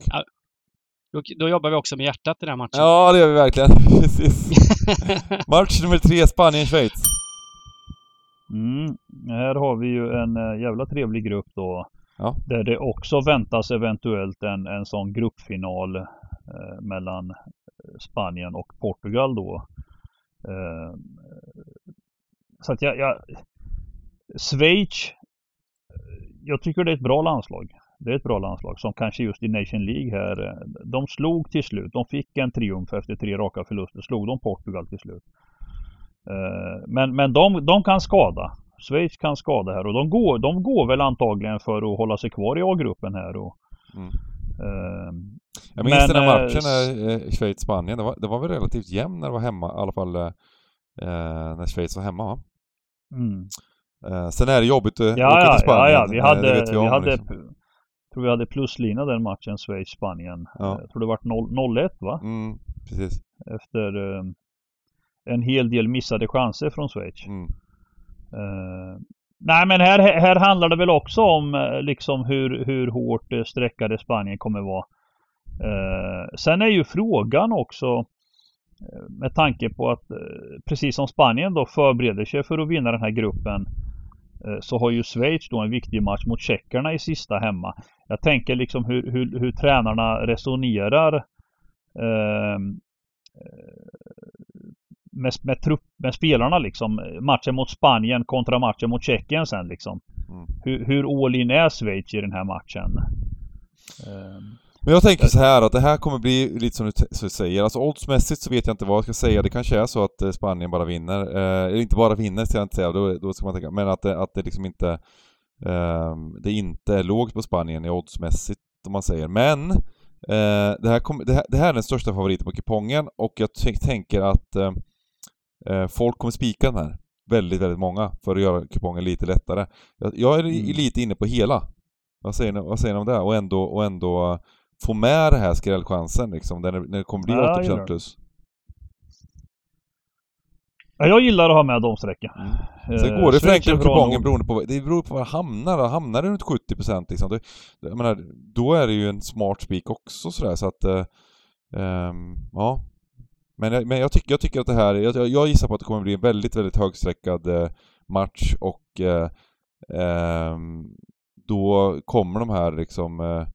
Då, då jobbar vi också med hjärtat i den här matchen. Ja, det gör vi verkligen. Precis. Match nummer tre, Spanien-Schweiz. Mm. Här har vi ju en eh, jävla trevlig grupp då. Ja. Där det också väntas eventuellt en, en sån gruppfinal eh, mellan Spanien och Portugal då. Eh, så att jag, jag Schweiz Jag tycker det är ett bra landslag. Det är ett bra landslag som kanske just i Nation League här. De slog till slut. De fick en triumf efter tre raka förluster. Slog de Portugal till slut. Eh, Men, men de, de kan skada. Schweiz kan skada här och de går, de går väl antagligen för att hålla sig kvar i A-gruppen här. Och, Mm. Eh, Jag minns Men, den här eh, matchen eh, Schweiz-Spanien, det var, det var väl relativt jämn när det var hemma, i alla fall eh, eh, när Schweiz var hemma va? mm. Eh, sen är det jobbigt att Ja, åka ja, till Spanien. ja, ja, vi eh, hade, det vet vi, om, hade, liksom. tror vi hade pluslina den matchen Schweiz-Spanien. Ja. Jag tror det vart 0 0-1 va? Mm, precis. Efter eh, en hel del missade chanser från Schweiz. Mm. Eh, nej men här, här handlar det väl också om eh, liksom hur, hur hårt eh, sträckade Spanien kommer vara. Eh, sen är ju frågan också eh, med tanke på att eh, precis som Spanien då förbereder sig för att vinna den här gruppen eh, så har ju Schweiz då en viktig match mot tjeckerna i sista hemma. Jag tänker liksom hur, hur, hur tränarna resonerar eh, med, med, trupp, med spelarna liksom. Matchen mot Spanien kontra matchen mot Tjeckien sen liksom. Mm. Hur, hur all in är Schweiz i den här matchen? Ehm, Men jag tänker så här att det här kommer bli lite som du säger, alltså oddsmässigt så vet jag inte vad jag ska säga. Det kanske är så att eh, Spanien bara vinner. Eh, eller inte bara vinner ska jag inte säga, då, då ska man tänka, men att det, att det liksom inte eh, det inte är lågt på Spanien i oddsmässigt om man säger. Men eh, det, här kom, det, här, det här är den största favoriten på kupongen och jag tänker att eh, eh, folk kommer spika den här. Väldigt, väldigt många för att göra kupongen lite lättare. Jag, jag är Mm. lite inne på hela. Vad säger ni, vad säger ni om det? Och ändå, och ändå få med det här skrällchansen liksom, när det, när det kommer bli Ja, jag 80% gillar det. plus. ja, jag gillar att ha med de strecken. Sen Eh, går det Schweiz förenklat på kupongen nog. beroende på, det beror på var det hamnar. Hamnar det runt 70% liksom, det, jag menar, då är det ju en smart spik också sådär så att, eh, ehm, ja. Men, jag- men jag, tycker, jag tycker att det här, jag, jag- jag gissar på att det kommer bli en väldigt, väldigt högsträckad eh, match och eh, ehm, då kommer de här liksom eh,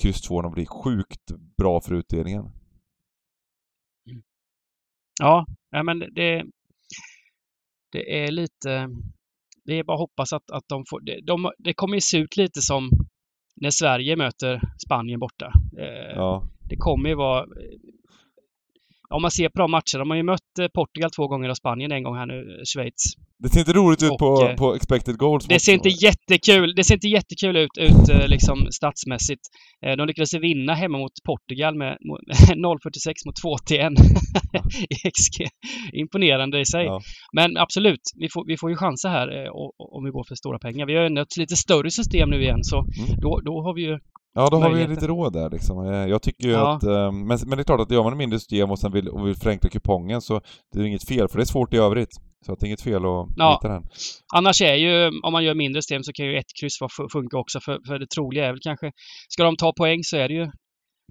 kryss 2 att bli sjukt bra för utdelningen. Ja, men det, det är lite... Det är bara att hoppas att, att de får... Det, de, det kommer ju se ut lite som när Sverige möter Spanien borta. Eh, Ja. Det kommer ju vara... Om man ser på de matcherna, de har ju mött eh, Portugal två gånger och Spanien en gång här nu, eh, Schweiz. Det ser inte roligt ut Och, på, eh, på expected goals. Det ser inte jättekul, det ser inte jättekul ut, ut liksom statsmässigt. De lyckades vinna hemma mot Portugal med mot- 0,46 mot 2 till 1 i XG. Imponerande i sig. Ja. Men absolut, vi får, vi får ju chanser här om vi går för stora pengar. Vi har ju ett lite större system nu igen så Mm. då, då har vi ju Ja, då har vi lite råd där liksom. Eh, Jag tycker ju Ja. att... eh, Men, men det är klart att gör man en mindre system och sen vill, och vill förenkla kupongen så det är inget fel, för det är svårt i övrigt. Så att det är inget fel att Ja. hitta den. Annars är ju, om man gör mindre system så kan ju ett kryss funka också för, för det troliga är väl kanske, ska de ta poäng så är det ju,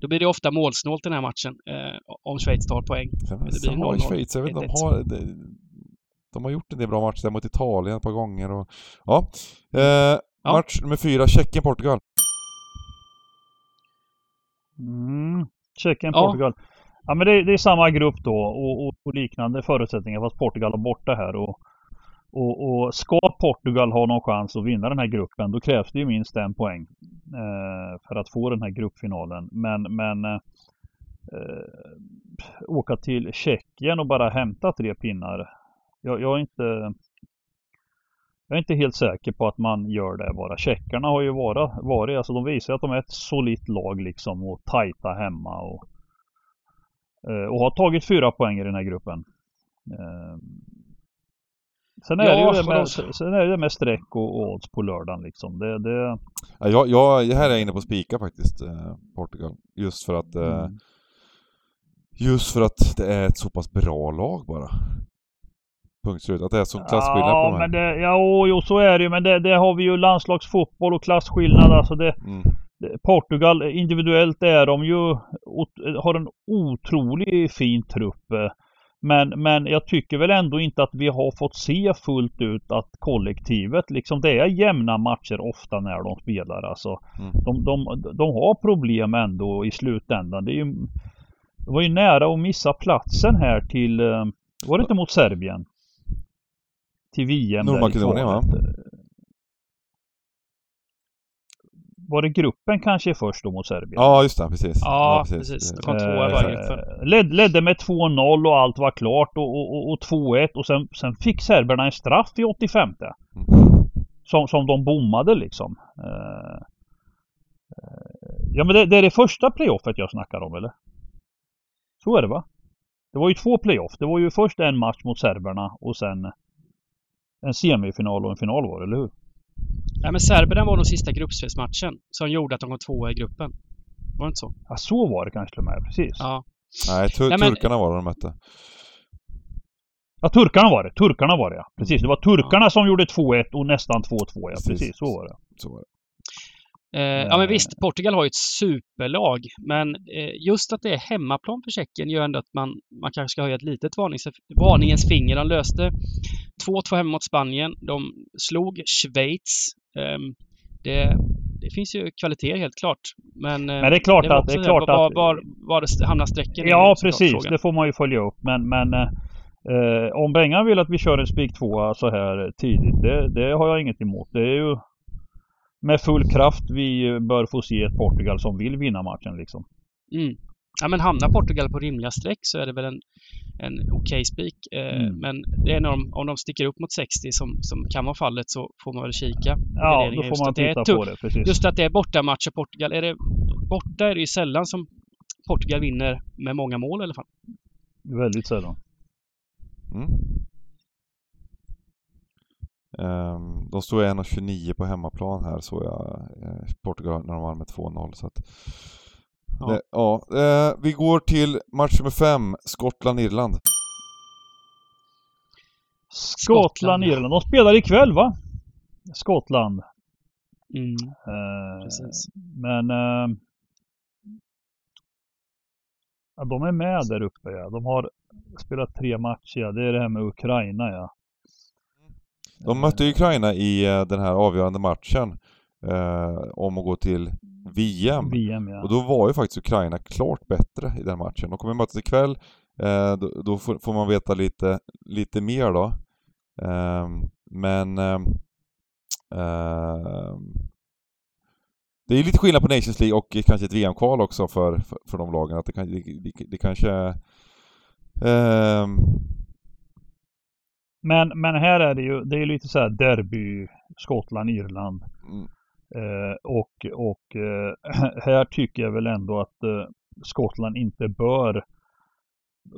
då blir det ofta målsnålt den här matchen eh, om Schweiz tar poäng. Det blir har ju 0-0, Schweiz, jag vet de 1-1. har... Det, de har gjort en del bra matcher mot Italien ett par gånger och... Ja. Eh, ja. Match nummer fyra, Tjeckien-Portugal. Mm. Tjeckien-Portugal. Ja. ja. men det, det, är samma grupp då och, och, och, liknande förutsättningar fast Portugal är borta här och, och, och, ska Portugal ha någon chans att vinna den här gruppen då krävs det ju minst en poäng eh, för att få den här gruppfinalen. Men, men eh, eh åka till Tjeckien och bara hämta tre pinnar. Jag, jag, är inte jag är inte helt säker på att man gör det bara. Tjeckarna har ju varit, varit alltså de visar att de är ett solitt lag liksom och tajta hemma och, eh, och har tagit fyra poäng i den här gruppen. Eh, sen är, ja, det ju det med, sen är det med streck och, odds på lördagen liksom. Det, det... Ja, jag, jag, här är jag inne på spika faktiskt, eh, Portugal. Just för att mm. Just för att det är ett så pass bra lag bara. Punkt slut. Att det är sån klasskillnad ja, på de här. Men det, ja, jo, så är det ju. Men det, det har vi ju landslagsfotboll och klasskillnad. Alltså det, mm. Portugal individuellt är de ju, har en otroligt fin trupp. Men, men jag tycker väl ändå inte att vi har fått se fullt ut att kollektivet, liksom det är jämna matcher ofta när de spelar alltså. Mm. De, de, de har problem ändå i slutändan. Det är ju det var ju nära att missa platsen här till, eh, var det inte mot Serbien? Till VM Nordmakedonien va? Var det gruppen kanske först då mot Serbien? Ja just det, precis. Ja, ja precis. precis. Det kom tvåa i varje gruppen. Led, ledde med 2-0 och allt var klart och, och, och 2-1 och sen, sen fick serberna en straff i 85. Mm. Som, som de bommade liksom. Uh, ja men det, det, är det första playoffet jag snackar om eller? Så är det va? Det var ju två playoff. Det var ju först en match mot serberna och sen en semifinal och en final var det, eller hur? Ja, men serberna var nog sista gruppspelsmatchen som gjorde att de kom tvåa i gruppen. Var det inte så? Ja, så var det kanske till och med. Precis. Ja. Nej, tur Nej men... turkarna var det de mötte. Ja, turkarna var det. Turkarna var det, ja. Precis. Det var turkarna ja. som gjorde 2-1 och nästan 2-2, ja. Precis. Precis, så var det. Så var det. Eh, ja men visst, Portugal har ju ett superlag, men eh, just att det är hemmaplan för Tjeckien gör ändå att man, man kanske ska höja ett litet varnings, varningens finger. De löste 2-2 hemma mot Spanien. De slog Schweiz. Eh, det, det finns ju kvaliteter helt klart. Men, eh, men det är klart det att... Det är klart var, att var, var det hamnar strecken? Ja, precis. Det får man ju följa upp. Men, men eh, eh om Bengan vill att vi kör en spik 2 så här tidigt, det, det har jag inget emot. Det är ju med full kraft vi bör få se ett Portugal som vill vinna matchen liksom. Mm. Ja men hamnar Portugal på rimliga streck så är det väl en, en okej okay spik. Eh, mm. Men det är när de, om de sticker upp mot 60 som, som kan vara fallet så får man väl kika. Ja, då får man titta på det. Precis. Just att det är bortamatch och Portugal. Är det, borta är det ju sällan som Portugal vinner med många mål i alla fall. Väldigt sällan. Mm. Um, de stod 1,29 på hemmaplan här såg jag eh, Portugal när de vann med 2-0 så att Ja, det, ja. Eh, vi går till match nummer 5, Skottland-Irland. Skottland-Irland. De spelar ikväll va? Skottland. Mm. Eh, Precis. Men eh, ja, de är med där uppe ja. De har spelat tre matcher ja. Det är det här med Ukraina ja. De mötte Ukraina i eh, den här avgörande matchen eh, om att gå till VM. VM ja. Och då var ju faktiskt Ukraina klart bättre i den matchen. De kommer mötas ikväll. Eh, då, då får, får, man veta lite, lite mer då. Eh, men ehm, ehm, det är lite skillnad på Nations League och kanske ett VM-kval också för, för, för de lagen. Att det, kan, det, det, det kanske... Ehm, men, men här är det ju, det är lite så här derby, Skottland, Irland. Mm. Eh, och och eh, här tycker jag väl ändå att eh, Skottland inte bör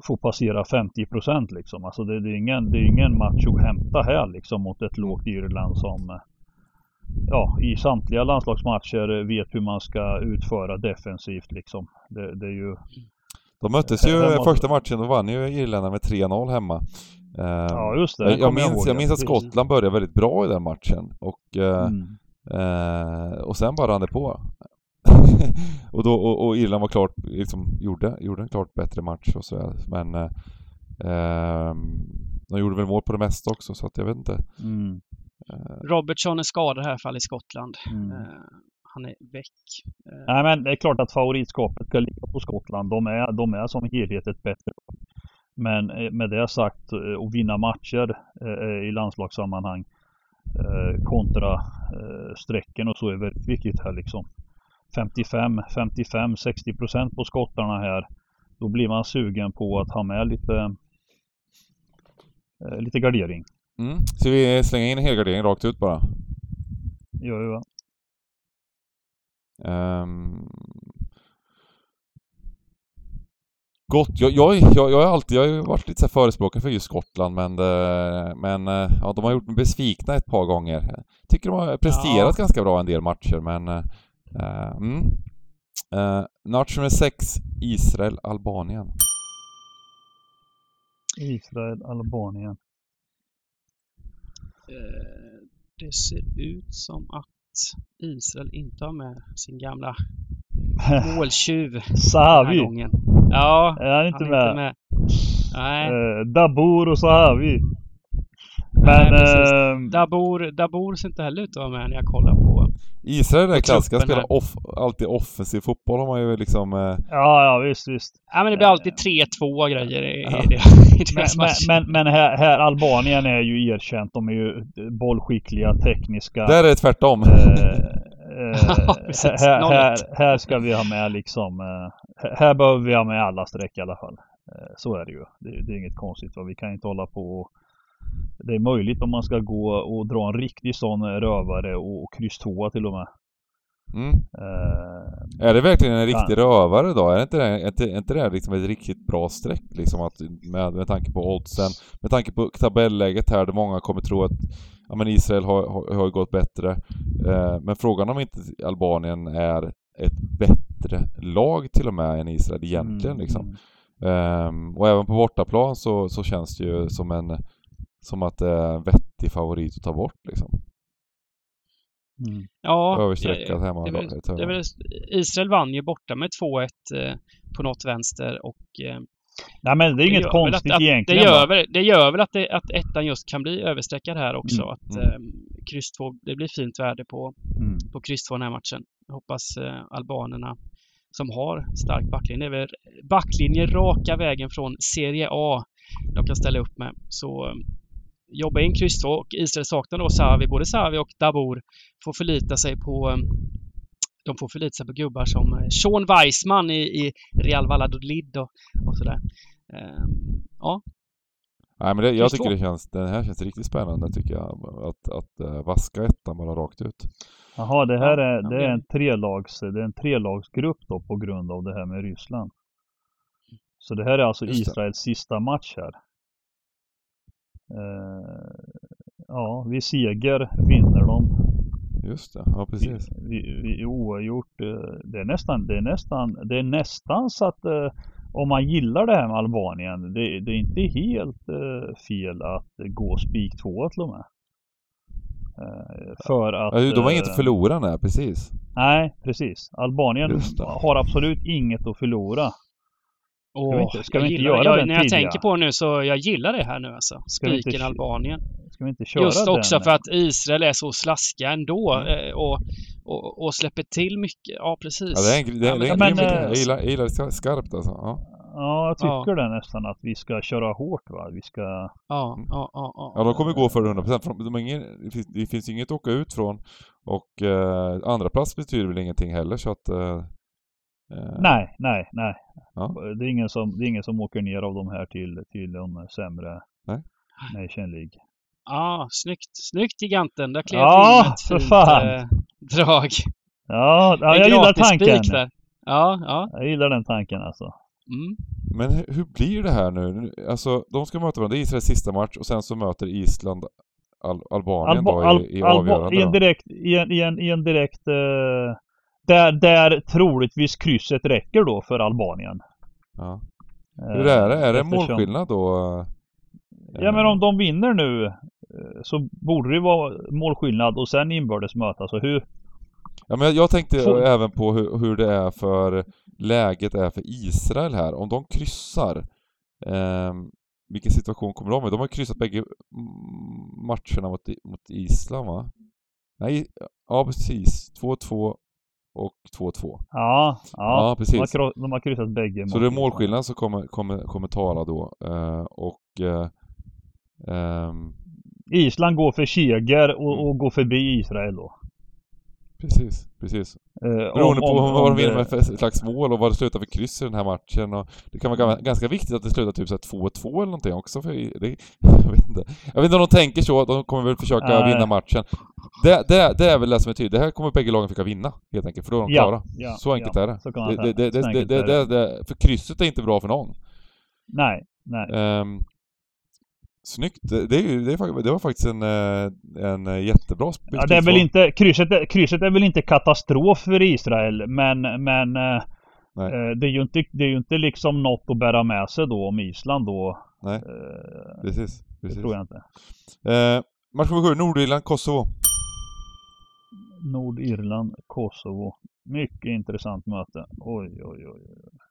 få passera 50 procent liksom. Alltså det, det, är ingen, det är ingen match att hämta här liksom mot ett lågt Irland som ja, i samtliga landslagsmatcher vet hur man ska utföra defensivt liksom. Det, det är ju de möttes ju första matchen, då vann ju Irländarna med 3-0 hemma. Uh, ja, just det. Jag, jag minns, jag minns att Skottland började väldigt bra i den matchen och, uh, mm. uh, och sen bara rann det på. och, då, och, och, Irland var klart, liksom, gjorde, gjorde en klart bättre match och så Men ehm, de gjorde väl mål på det mesta också, så att jag vet inte. Mm. Robertson är skadad i här fall i Skottland. Mm. Eh, han är väck. Eh, Nej men det är klart att favoritskapet ska ligga på Skottland. De är, de är som helhet ett bättre lag. Men eh, med det sagt, eh, att vinna matcher eh, i landslagssammanhang kontra strecken och så är väldigt viktigt här liksom. 55, 55, 60 procent på skottarna här. Då blir man sugen på att ha med lite, lite gardering. Mm. Ska vi slänga in en helgardering rakt ut bara? Gör va? Um... Gott. Jag, jag, jag, jag, har alltid jag har varit lite så förespråkare för just Skottland men, det, men eh, ja, de har gjort mig besvikna ett par gånger. Jag tycker de har presterat Ja. ganska bra en del matcher men... Uh, mm. uh, match nummer 6, Israel-Albanien. Israel, Albanien. eh, det ser ut som att Israel inte har med sin gamla måltjuv den här Sahavi. gången. Ja, Är han inte han med? är inte med. Nej, Eh, Dabur och Sahavi. Nej, Men... precis. ehm, Dabur, Dabur ser inte heller ut att vara med när jag kollar på. Israel är klassiska, spelar off, alltid offensiv fotboll har man ju liksom... eh, ja, ja visst, visst. Ja, men det blir alltid 3-2 och grejer i, i, Ja. det, i Men, deras men, men, men här, här, Albanien är ju erkänt. De är ju bollskickliga, tekniska. Där är det tvärtom. Eh, eh, Ja, precis. här, här, 0-1. här ska vi ha med liksom... eh, här behöver vi ha med alla streck i alla fall. Eh, så är det ju. Det, det är inget konstigt. Va? Vi kan inte hålla på och... Det är möjligt om man ska gå och dra en riktig sån rövare och, och kryss tvåa till och med. Mm. Eh, Är det verkligen en riktig rövare då? Är inte det, är inte, är inte det liksom ett riktigt bra streck liksom att, med, med tanke på oddsen, med tanke på tabelläget här där många kommer tro att ja, men Israel har, har, har gått bättre. Eh, men frågan om inte Albanien är ett bättre lag till och med än Israel egentligen mm, liksom. Ehm, och även på bortaplan så, så känns det ju som en som att det är en vettig favorit att ta bort liksom. Mm. ja, Överstreckat hemma. det väl- det väl, Israel vann ju borta med 2-1 eh, på något vänster och eh, Nej men det är inget konstigt att, att, egentligen. Det gör, väl, det gör väl att, det, att ettan just kan bli överstreckad här också. Mm, Att mm. eh, kryss 2, det blir fint värde på, Mm. på kryss 2 den här matchen. Jag hoppas eh, albanerna som har stark backlinje, det är väl backlinje raka vägen från Serie A de kan ställa upp med. Så eh, jobba in kryss 2 och Israel saknar då Savi, både Savi och Dabur får förlita sig på eh, de får förlita sig på gubbar som eh, Sean Weissman i, i Real Valladolid och, och sådär. Eh, ja, Nej men det, jag tycker det känns, den här känns riktigt spännande tycker jag. Att, att uh, vaska ettan bara rakt ut. Jaha, det här är, det är en trelags, det är en trelagsgrupp då på grund av det här med Ryssland. Så det här är alltså Just det. Israels sista match här. Eh, ja, vid seger vinner de. Just det, ja precis. Vi, vi oavgjort. eh, Det är nästan, det är nästan, det är nästan så att eh, om man gillar det här med Albanien, det, det är inte helt eh, fel att gå spik tvåa till och med. För att... Ja, de har inget att förlora nej, precis. Nej, precis. Albanien har absolut inget att förlora. Åh, vi inte- ska jag vi inte gillar- göra jag, den När jag tidiga? tänker på det nu så jag gillar det här nu alltså. Spiken Albanien. Ska vi inte köra Just också den? för att Israel är så slaskiga ändå Mm. eh, och, och, och släpper till mycket. Ja, precis. Ja, det är en, det är, Ja, det är en men- grym idé. men, jag, gillar, jag gillar det skarpt alltså. Ja. Ja, jag Ja. tycker det nästan att vi ska köra hårt va. Vi ska... Ja, ja, ja, ja. ja, de kommer gå för 100%. För de ingen, det, finns, det finns inget att åka ut från. Och eh, andra plats betyder väl ingenting heller så att... Eh, eh, Nej, nej, nej. Ja. Det, är ingen som, det är ingen som åker ner av de här till, till de sämre Nej. Nation League. Ja, snyggt. Snyggt giganten. Där klev Ja, in ett för fint fan. eh, drag. Ja, ja jag gillar tanken. där. Ja, ja. Jag gillar den tanken alltså. Mm. Men hur, blir det här nu? Alltså, de ska möta varandra. Det är Israels sista match och sen så möter Island Al Albanien Alba, då i, i avgörande i en direkt, i en, i en, i en direkt eh, där, där troligtvis krysset räcker då för Albanien. Ja. Eh, Hur är det? Är det eftersom- målskillnad då? Ja men om de vinner nu så borde det vara målskillnad och sen inbördes mötas. Så hur? Ja, men jag, tänkte Får- även på hur, hur det är för läget är för Israel här. Om de kryssar, ehm, vilken situation kommer de i? De har kryssat bägge matcherna mot, mot Island va? Nej, ja precis. 2-2 och 2-2. Ja, ja, ja, precis. De har, de har kryssat bägge. Så det är målskillnaden som kommer, kommer, kommer tala då. Uh, och uh, um, Island går för seger och, mm. och går förbi Israel då. Precis, precis. Eh, Beroende på om, vad de vinner med för slags mål och vad det slutar för kryss i den här matchen. Och det kan vara ganska viktigt att det slutar typ 2-2 eller någonting också. För det, jag, vet inte. jag vet inte om de tänker så, de kommer väl försöka Nej. vinna matchen. Det, det, det är väl det som är tydligt. Det här kommer bägge lagen försöka vinna, helt enkelt. För då är de klara. Ja, så enkelt ja, är det. det, det, det, det, För krysset är inte bra för någon. Nej, nej. Um, Snyggt! Det, det, det, det, var faktiskt en, eh, en jättebra Ja, det är väl inte, krysset, krysset är väl inte katastrof för Israel, men, men eh, eh, det, är ju inte, det är ju inte liksom något att bära med sig då om Island då. Nej, eh, precis, precis. Det tror jag inte. Eh, match nummer sju, Nordirland, Kosovo. Nordirland, Kosovo. Mycket intressant möte. Oj, oj, oj.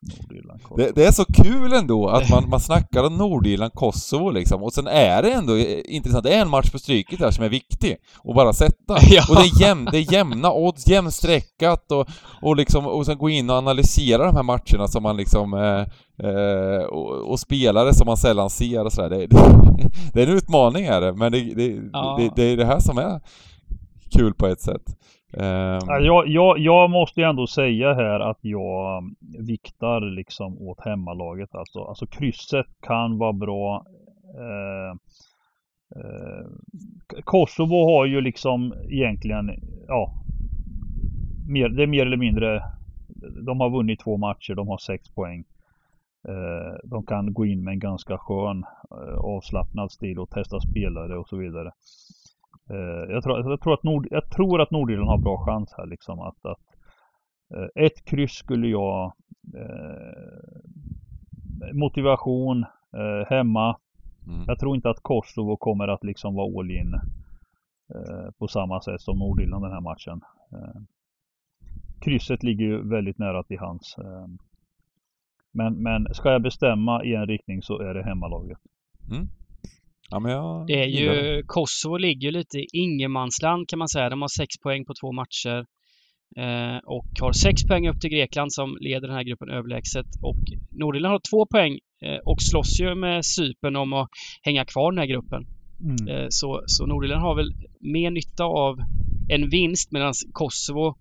Nordirland, Kosovo. Det, det, är så kul ändå att man, man snackar om Nordirland, Kosovo liksom. Och sen är det ändå intressant. Det är en match på stryket där som är viktig att bara sätta. Ja. Och det är, jäm, det är jämna odds, jämnstreckat och, och liksom, och sen gå in och analysera de här matcherna som man liksom eh, eh, och, och, spelare som man sällan ser och sådär. Det, det, det, är en utmaning är det, men det, det, ja. det, det är det här som är kul på ett sätt. Um... Jag, jag, jag måste ju ändå säga här att jag viktar liksom åt hemmalaget. Alltså, alltså krysset kan vara bra. Eh, eh, Kosovo har ju liksom egentligen, ja, mer, det är mer eller mindre, de har vunnit två matcher, de har sex poäng. Eh, de kan gå in med en ganska skön eh, avslappnad stil och testa spelare och så vidare. Eh, jag, tror, jag, tror att Nord, jag tror att Nordirland har bra chans här liksom att, att eh, ett kryss skulle jag eh, motivation hemma. Mm. Jag tror inte att Kosovo kommer att liksom vara all in på samma sätt som Nordirland den här matchen. Krysset ligger ju väldigt nära till hands. men, men ska jag bestämma i en riktning så är det hemmalaget. Mm. Ja, men jag det är ju, det. Kosovo ligger ju lite i ingenmansland kan man säga. De har sex poäng på två matcher. Eh, och har sex poäng upp till Grekland som leder den här gruppen överlägset. Och Nordirland har två poäng eh, och slåss ju med Sypen om att hänga kvar den här gruppen. Mm. Eh, så, så Nordirland har väl mer nytta av en vinst medan Kosovo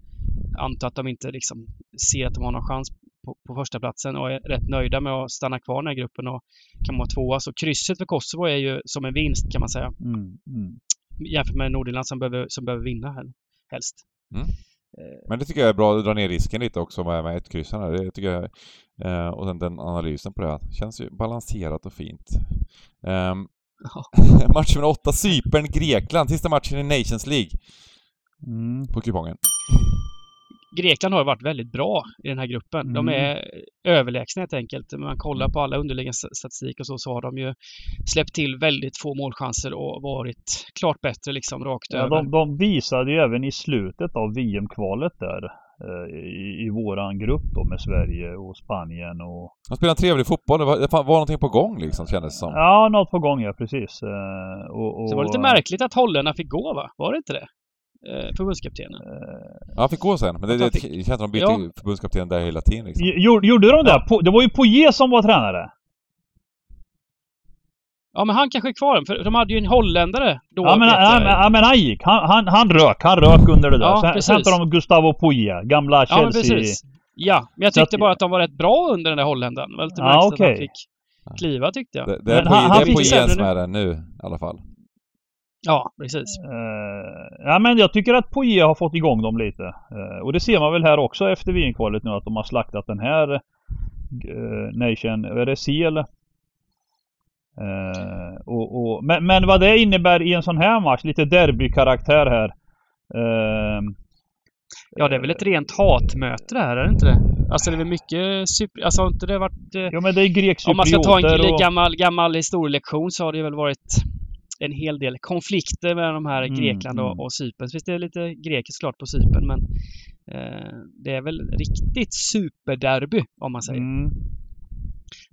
antar att de inte liksom ser att de har någon chans på, på första platsen och är rätt nöjda med att stanna kvar i den här gruppen och kan vara tvåa. Så krysset för Kosovo är ju som en vinst kan man säga. Mm, mm. Jämfört med Nordirland som behöver, som behöver vinna här, helst. Mm. Eh. Men det tycker jag är bra att dra ner risken lite också med, med ett kryss här. Det tycker jag, eh, och sen den analysen på det här. Känns ju balanserat och fint. Um, match nummer åtta, Cypern, Grekland. Sista matchen i Nations League. Mm. På kupongen. Grekland har varit väldigt bra i den här gruppen. Mm. De är överlägsna helt enkelt. När man kollar på alla underliggande statistik och så, så har de ju släppt till väldigt få målchanser och varit klart bättre liksom rakt ja, över. De, de visade ju även i slutet av VM-kvalet där eh, i, i våran grupp då med Sverige och Spanien och... De spelade trevlig fotboll. Det var, det var någonting på gång liksom kändes det som. Ja, något på gång ja, precis. Eh, och, och... det var lite märkligt att holländarna fick gå va? Var det inte det? Eh, förbundskaptenen. Ja, han fick gå sen. Men det, det, det känns som de bytte ja. förbundskapten där hela tiden liksom. Gjorde de det? Ja. Det var ju Poirier som var tränare. Ja, men han kanske är kvar. För de hade ju en holländare då. Ja, men, ja, men, ja, men han gick. Han, han, han rök. Han rök under det där. Ja, sen, sen hämtade de Gustavo Poirier. Gamla Chelsea. Ja, men precis. Ja, men jag tyckte bara att de var rätt bra under den där holländaren. Det var lite ja, okay. att han fick kliva tyckte jag. Det, det är, på, det Poirier som är det nu i alla fall. Ja, precis. Uh, ja, men jag tycker att Poirier har fått igång dem lite. Uh, och det ser man väl här också efter VM-kvalet nu att de har slaktat den här uh, Nation, vad är det, Seal? och, och, men, men vad det innebär i en sån här match, lite derbykaraktär här. ja, det är väl ett rent hatmöte det här, är det inte det? Alltså det är väl mycket super... Alltså har inte det varit... Ja men det är grek Om man ska ta en och... gammal, gammal historielektion så har det väl varit en hel del konflikter med de här mm, Grekland och, mm. och Cypern. Så visst är det lite grekiskt klart på Cypern men eh, det är väl riktigt superderby om man säger. Mm.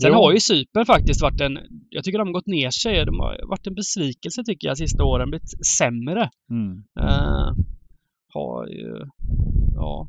Sen jo. har ju Cypern faktiskt varit en jag tycker de har gått ner sig. De har varit en besvikelse tycker jag sista åren, blivit sämre. Mm. Uh, har ju, ja,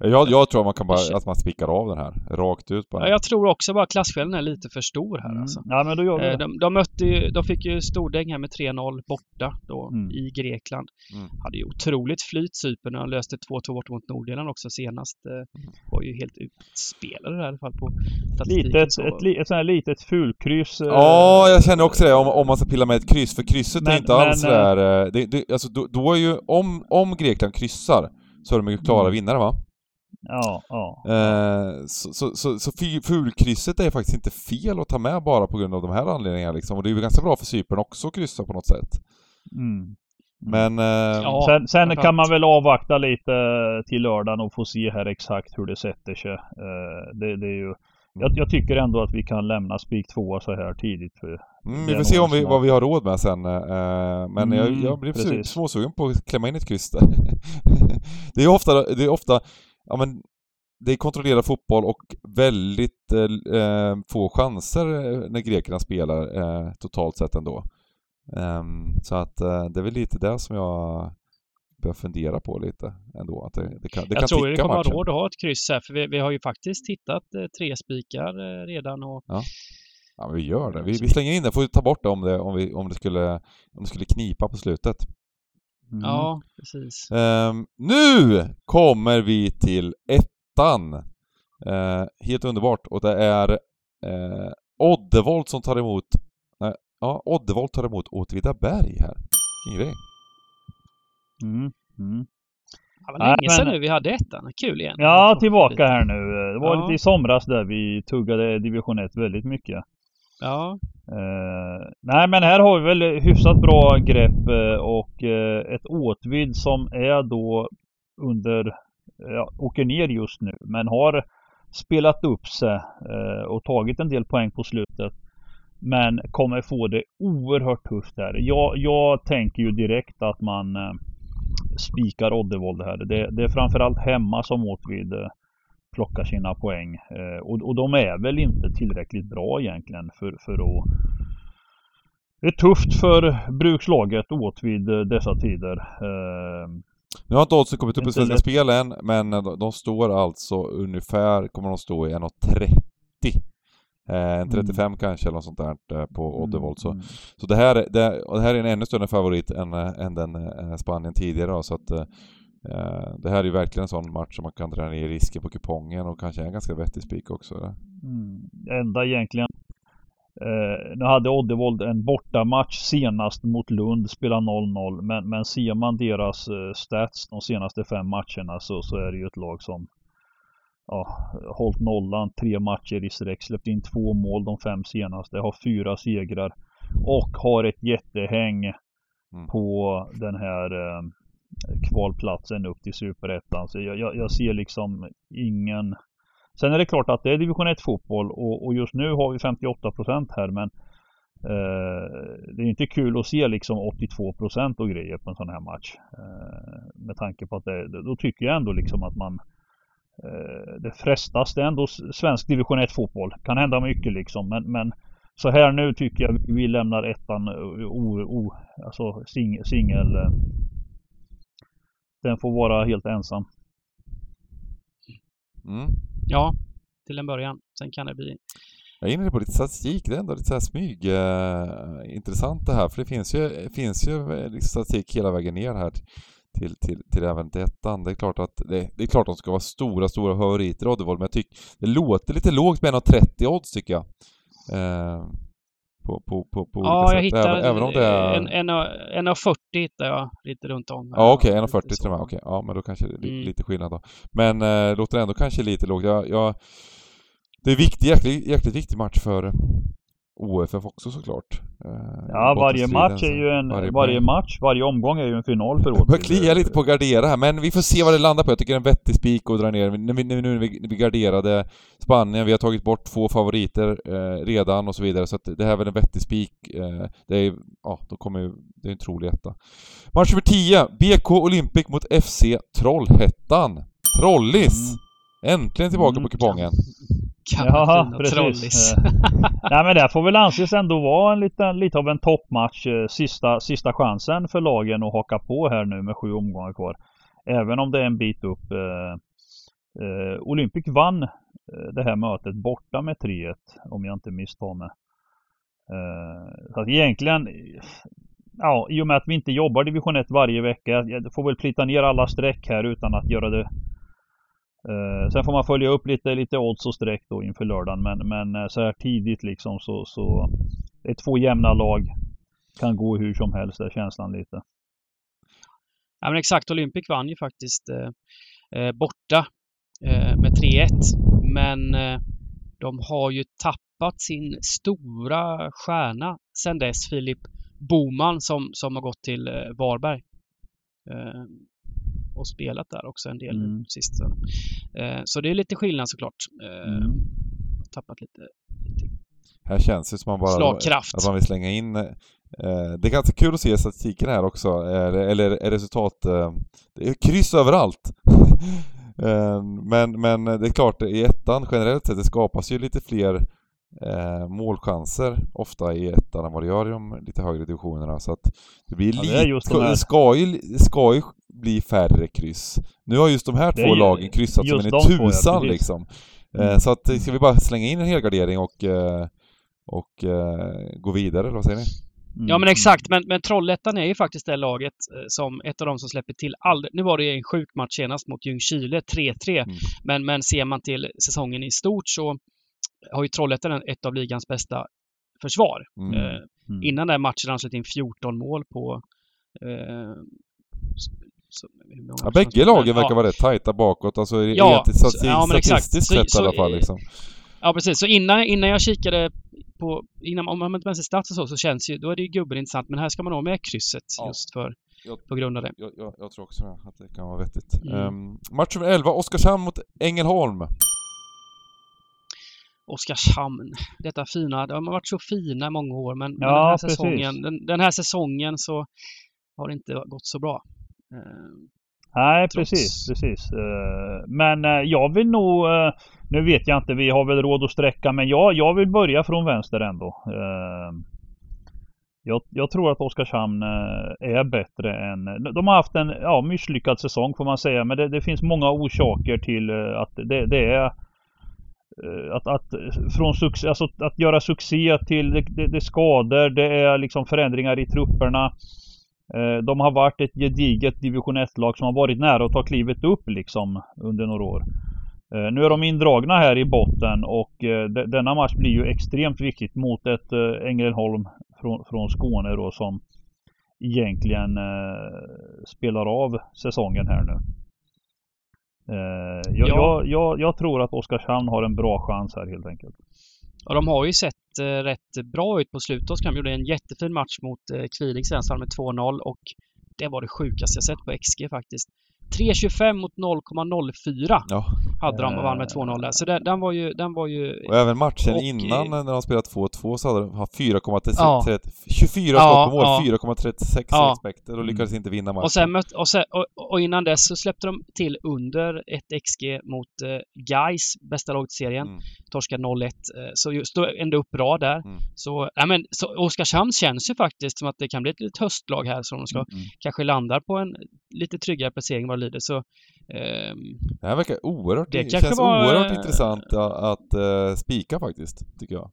jag, jag tror man kan bara, att man spikar av den här, rakt ut bara. Ja, jag tror också bara klasskillnaden är lite för stor här mm. alltså. Ja, men då gör vi eh, det. De, de, mötte ju, de fick ju stordäng här med 3-0 borta då mm. i Grekland. Mm. Hade ju otroligt flyt Cypern när de löste 2-2 bort mot Nordirland också senast. Eh, mm. Var ju helt utspelade där, i alla fall på statistiken. Litet, så. ett, ett sånt här litet fulkryss. Eh. Ja, jag känner också det om, om man ska pilla med ett kryss. För krysset men, är inte men, alls där. Det, det, alltså, då, då är ju, om, om Grekland kryssar så är de ju klara mm. vinnare va? Ja, ja. Eh, så så, så, så fulkrysset är faktiskt inte fel att ta med bara på grund av de här anledningarna liksom. Och det är ju ganska bra för Cypern också att kryssa på något sätt. Mm. mm. Men... Eh, ja, sen, sen kan man väl avvakta lite till lördagen och få se här exakt hur det sätter sig. Eh, det, det, är ju... Jag, jag, tycker ändå att vi kan lämna spik 2 så här tidigt. För mm, vi får se om vi, vad vi har råd med sen. Eh, men mm, jag, jag blir småsugen på att klämma in ett kryss där. det är ofta, det är ofta ja men det är kontrollerad fotboll och väldigt eh, få chanser eh, när grekerna spelar eh, totalt sett ändå. Um, så att eh, det är väl lite det som jag börjar fundera på lite ändå. Att det, det kan, det jag kan tror vi kommer matchen. ha råd att ha ett kryss här för vi, vi har ju faktiskt hittat eh, tre spikar eh, redan och ja. ja, men vi gör det. Vi, vi slänger in det. Får vi ta bort det om det, om vi, om det, skulle, om det skulle knipa på slutet. Mm. Ja, precis. Um, nu kommer vi till ettan. Uh, helt underbart och det är uh, Oddevold som tar emot nej, Ja, Oddevold tar emot Åtvidaberg här. Vilken grej. Mm. Mm. Var länge Nej, sedan men... nu vi hade ettan. Kul igen. Ja, tillbaka här nu. Det var ja. lite i somras där vi tuggade division 1 väldigt mycket. Ja. Uh, nej men här har vi väl hyfsat bra grepp uh, och uh, ett Åtvid som är då under, ja, åker ner just nu men har spelat upp sig och tagit en del poäng på slutet. Men kommer få det oerhört tufft här. Jag, jag tänker ju direkt att man spikar Oddevold här. Det, det är framförallt hemma som Åtvid plockar sina poäng. Eh, och, och de är väl inte tillräckligt bra egentligen för, för att det är tufft för brukslaget Åtvid dessa tider. Eh, nu har inte oddsen kommit upp i Svenska lätt. Spel än, men de, står alltså ungefär, kommer de stå i 1,30. Eh, en 35 mm. kanske eller något sånt där eh, på Oddevold. Så, mm. så det, här, det, det här är en ännu större favorit än, än den eh, Spanien tidigare då, så att eh, Eh, det här är ju verkligen en sån match som man kan dra ner risken på kupongen och kanske en ganska vettig spik också. Mm. Enda egentligen Eh, nu hade Oddevold en bortamatch senast mot Lund, spelade 0-0. Men, men ser man deras eh, stats de senaste fem matcherna så, så är det ju ett lag som ja, hållit nollan tre matcher i sträck, släppt in två mål de fem senaste, har fyra segrar och har ett jättehäng mm. på den här eh, kvalplatsen upp till Superettan. Så jag, jag, jag, ser liksom ingen... Sen är det klart att det är division 1 fotboll och, och just nu har vi 58 procent här men eh, det är inte kul att se liksom 82 procent och grejer på en sån här match. Eh, med tanke på att det, då tycker jag ändå liksom att man eh, det frestas det är ändå svensk division 1 fotboll. Kan hända mycket liksom men, men så här nu tycker jag vi lämnar ettan eh, o, o, alltså sing, singel eh, den får vara helt ensam. Mm. Ja, till en början. Sen kan det bli... Jag är inne på lite statistik, det är ändå lite så här smyg eh, intressant det här, för det finns ju, finns ju liksom statistik hela vägen ner här till, till, till även ettan. Det är klart att det, det är klart att de ska vara stora, stora favoriter Oddevold, men jag tycker det låter lite lågt med 1,30 odds tycker jag. Eh, på, på, på, på ja, olika jag sätt. hittade även, även om det är... en, en, en 40 hittade jag lite runt om. Ja okej, okay, 1,40 till och med. Okej, ja men då kanske det är mm. lite skillnad då. Men äh, låter ändå kanske lite lågt. Jag, jag, det är viktig, jäkligt, jäkligt viktig match för OFF också såklart. Eh, ja, varje match är ju en... Varje, varje match, varje omgång är ju en final för Åtvid. Jag kliar lite på gardera här, men vi får se vad det landar på. Jag tycker det är en vettig spik att dra ner. Nu, nu vi, vi garderade Spanien, vi har tagit bort två favoriter eh, redan och så vidare, så att det här är väl en vettig spik. Eh, det är ja, då kommer ju... Det är en trolig etta. Match nummer 10, BK Olympic mot FC Trollhättan. Trollis! Mm. Äntligen tillbaka Mm. på kupongen. Fina precis. Nej men det får väl anses ändå vara en liten, lite av en toppmatch. eh, Sista, sista chansen för lagen att haka på här nu med sju omgångar kvar. Även om det är en bit upp. Eh, eh, Olympic vann eh, det här mötet borta med 3-1 om jag inte misstar mig. Eh, så att egentligen Ja, i och med att vi inte jobbar division 1 varje vecka. Jag får väl plita ner alla streck här utan att göra det Eh, sen får man följa upp lite, lite odds och streck då inför lördagen. Men, men eh, så här tidigt liksom så, så det är två jämna lag. Kan gå hur som helst, är känslan lite. Ja, men exakt, Olympic vann ju faktiskt eh, eh borta eh, med 3-1. Men eh, de har ju tappat sin stora stjärna sen dess, Filip Boman som, som har gått till eh, Varberg. Eh, och spelat där också en del Mm. sist. Eh, så det är lite skillnad såklart. Eh, Mm. Tappat lite, lite Här känns det som man bara... slagkraft. Att man vill slänga in... Eh, det är ganska kul att se statistiken här också, eller, eller är resultat... Eh, det är kryss överallt. eh, men, men det är klart, i ettan generellt sett, det skapas ju lite fler eh, målchanser ofta i ettan än vad det gör i de lite högre divisionerna. Så att det blir Ja, det lite... är just de här- det, ska ju, det ska ju bli färre kryss. Nu har just de här Det två ju- lagen kryssat som en i två, ja, tusan liksom. Eh, Mm. Så att, ska vi bara slänga in en helgardering och, eh, och eh, gå vidare, eller vad säger ni? Mm. Ja men exakt, men, men Trollhättan är ju faktiskt det laget eh, som ett av de som släpper till all... Nu var det ju en sjuk match senast mot Ljungskile, 3-3. Mm. Men, men ser man till säsongen i stort så har ju Trollhättan ett av ligans bästa försvar. Mm. Eh, Mm. innan den matchen har han släppt in 14 mål på... Eh, så, Ja, bägge lagen verkar vara rätt tajta bakåt, alltså Ja, rent så- stati- ja, statistiskt sett så, i alla fall liksom. Ja precis, så innan, innan jag kikade på, innan, om man inte med sig stats och så, så känns ju, då är det ju gubben intressant. Men här ska man ha med krysset Ja. just för, Ja. på grund av det. Jag, jag, jag tror också att det kan vara vettigt. Mm. Um, match nummer 11, Oskarshamn mot Ängelholm. Oskarshamn, detta fina, de har varit så fina i många år men, Ja, den, här säsongen, den, den här säsongen så har det inte gått så bra. Eh, Nej, Trots- precis, precis. Eh, Men eh, jag vill nog, nu vet jag inte, vi har väl råd att sträcka, men jag, jag vill börja från vänster ändå. Jag, jag tror att Oskarshamn är bättre än... De har haft en ja, misslyckad säsong får man säga, men det, det finns många orsaker till att det, det är Eh, att, att, eh, från succé, alltså att göra succé till det, det, det skador, det är liksom förändringar i trupperna. Eh, de har varit ett gediget division 1-lag som har varit nära att ta klivet upp liksom under några år. Nu är de indragna här i botten och denna match blir ju extremt viktigt mot ett Ängelholm från, från Skåne då som egentligen spelar av säsongen här nu. Eh, jag, Ja. jag, jag, tror att Oskarshamn har en bra chans här helt enkelt. Och de har ju sett eh, rätt bra ut på slutet. Oskarshamn gjorde en jättefin match mot eh, Kviding senast med 2-0 och det var det sjukaste jag sett på XG faktiskt. 3.25 mot 0,04 Ja. hade de och vann med 2-0 där. Så den, den var ju... Den var ju Och även matchen Och, innan eh, när de spelade 2-2 så hade de haft 4,36 Ja. 24 Ja, skott på mål, ja. 4,36 Ja. expected och lyckades inte vinna matchen. Och, sen och, sen, och, och innan dess så släppte de till under ett XG mot eh, Gais bästa laget i serien. Mm. Torskade 0-1. Eh, så just då ändå upp bra där. Mm. Så, ja, men, så Oskarshamn känns ju faktiskt som att det kan bli ett litet höstlag här som de ska Mm. kanske landar på en lite tryggare placering vad lider. Så, ehm, Det här verkar oerhört, Det känns var, oerhört eh, intressant att, eh, spika faktiskt, tycker jag.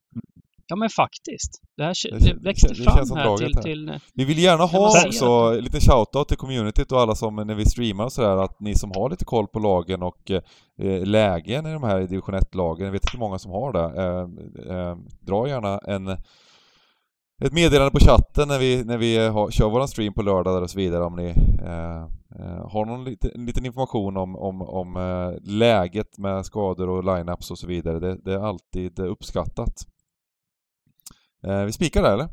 ja men faktiskt. Det här Det växte det det fram här till, här. till... Vi vill gärna ha säga också en liten shoutout till communityt och alla som, när vi streamar och sådär, att ni som har lite koll på lagen och eh, lägen i de här division 1-lagen, jag vet inte hur många som har det, eh, eh, dra gärna en ett meddelande på chatten när vi, när vi har, kör våran stream på lördag där och så vidare om ni eh, eh, har någon lite, en liten information om, om, om eh, läget med skador och lineups och så vidare. Det, det är alltid uppskattat. Eh, vi spikar där eller?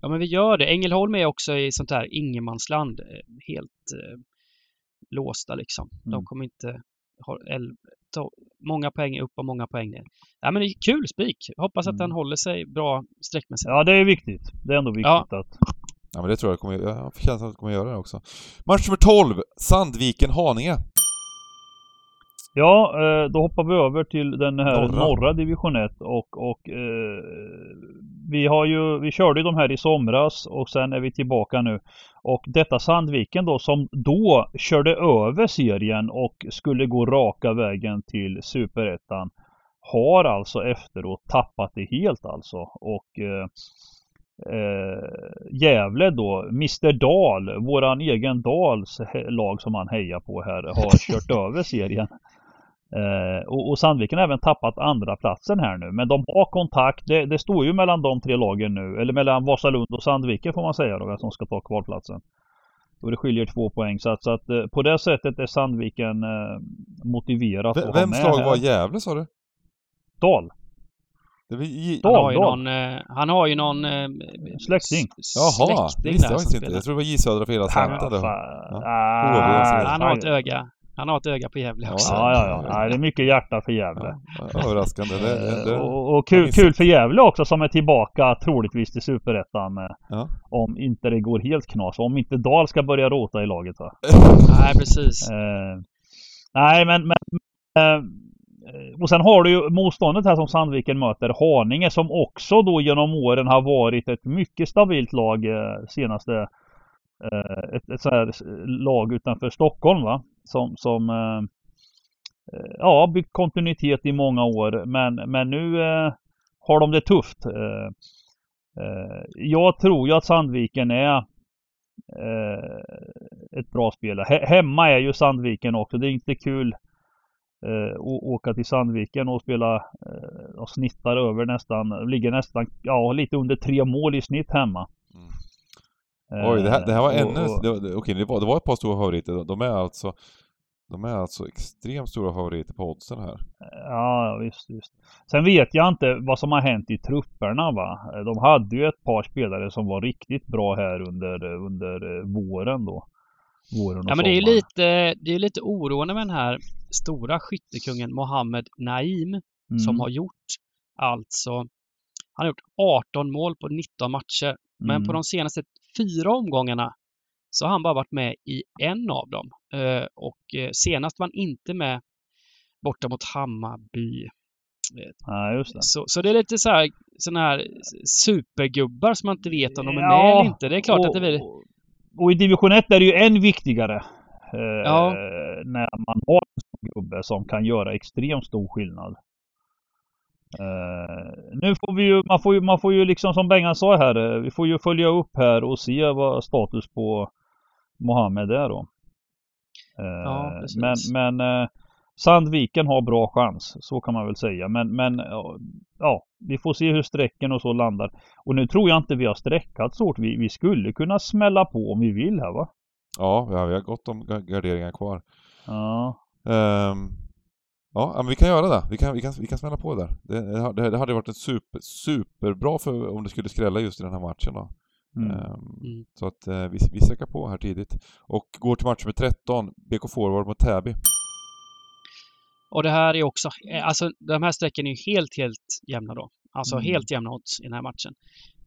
Ja men vi gör det. Ängelholm är också i sånt här ingenmansland. eh, Helt eh, låsta liksom. De Mm. kommer inte ha många poäng upp och många poäng ner. Ja men det är kul spik. Hoppas att Mm. den håller sig bra sträckmässigt. Ja, det är viktigt. Det är ändå viktigt Ja. att... Ja men det tror jag kommer, jag har känslan att det kommer göra det också. Match nummer 12, Sandviken-Haninge. Ja, eh, då hoppar vi över till den här Norra. norra, division 1 och, och eh, vi har ju, vi körde ju de här i somras och sen är vi tillbaka nu. Och detta Sandviken då som då körde över serien och skulle gå raka vägen till Superettan har alltså efteråt tappat det helt alltså. Och eh, eh, Gävle då, Mr Dahl, våran egen Dals he- lag som han hejar på här, har kört över serien. Eh, och, och Sandviken har även tappat andra platsen här nu. Men de har kontakt. Det, det står ju mellan de tre lagen nu. Eller mellan Vasalund och Sandviken får man säga då. Vem som ska ta kvalplatsen. Och det skiljer två poäng. Så att, så att eh, på det sättet är Sandviken eh, motiverat V- att ha Vems med lag var Gävle sa du? Dal. Det var J- Dal. Han har ju Dal. någon, eh, han har ju någon eh, Släkting. s- Jaha, det släkting visste där jag inte. spelar. Jag tror det var J Södra för hela slanten. det. fan. Ja. Ah. Han har ett öga. Han har ett öga på Gävle Ja, också. Ja, ja, ja. Nej, det är mycket hjärta för Gävle. Ja, överraskande. Det, det, det. Eh, Och, och kul, kul för Gävle också som är tillbaka troligtvis till Superettan. eh, Ja. Om inte det går helt knas. Om inte Dahl ska börja råta i laget va. Nej, precis. Eh, nej men, men eh, och sen har du ju motståndet här som Sandviken möter Haninge som också då genom åren har varit ett mycket stabilt lag eh, senaste eh, ett, ett så här lag utanför Stockholm va. Som, som eh, eh, ja, byggt kontinuitet i många år men, men nu eh, har de det tufft. Eh, eh, jag tror ju att Sandviken är eh, ett bra spel. He- hemma är ju Sandviken också. Det är inte kul eh, att åka till Sandviken och spela eh, och snittar över nästan, ligger nästan, ja lite under tre mål i snitt hemma. Mm. Oj, det här, det här var Eh, ännu... och- och- Det, var- det, okej, det var, det var ett par stora favoriter. De är alltså... De är alltså extremt stora favoriter på oddsen här. Ja, visst, visst. Sen vet jag inte vad som har hänt i trupperna va. De hade ju ett par spelare som var riktigt bra här under, under eh, våren då. Våren och Ja, men det är lite, det är lite oroande med den här stora skyttekungen Mohammed Naim Mm. som har gjort alltså han har gjort 18 mål på 19 matcher. Men Mm. på de senaste fyra omgångarna så har han bara varit med i en av dem. Eh, och eh, senast var han inte med borta mot Hammarby. Ja, just det. Så, så det är lite så här, såna här supergubbar som man inte vet om de är Ja, med eller inte. Det är klart och, att det blir... Och i division 1 är det ju än viktigare. Eh, Ja. När man har en gubbe som kan göra extremt stor skillnad. Eh, nu får vi ju, man får ju, man får ju liksom som Bengan sa här, eh, vi får ju följa upp här och se vad status på Mohammed är då. Eh, Ja, men men eh, Sandviken har bra chans, så kan man väl säga. Men, men ja, ja, vi får se hur strecken och så landar. Och nu tror jag inte vi har streckat så hårt. Vi, vi skulle kunna smälla på om vi vill här va? Ja, vi har, vi har gott om ga- garderingar kvar. Ja. Ehm, ja, men vi kan göra det. Vi kan, vi kan, vi kan smälla på där. Det, det, det hade varit ett super, superbra för om det skulle skrälla just i den här matchen då. Mm. Mm. Så att eh, vi, vi sträcker på här tidigt. Och går till match med 13, BK Forward mot Täby. Och det här är också, eh, alltså de här strecken är ju helt, helt jämna då. Alltså Mm. helt jämna odds i den här matchen.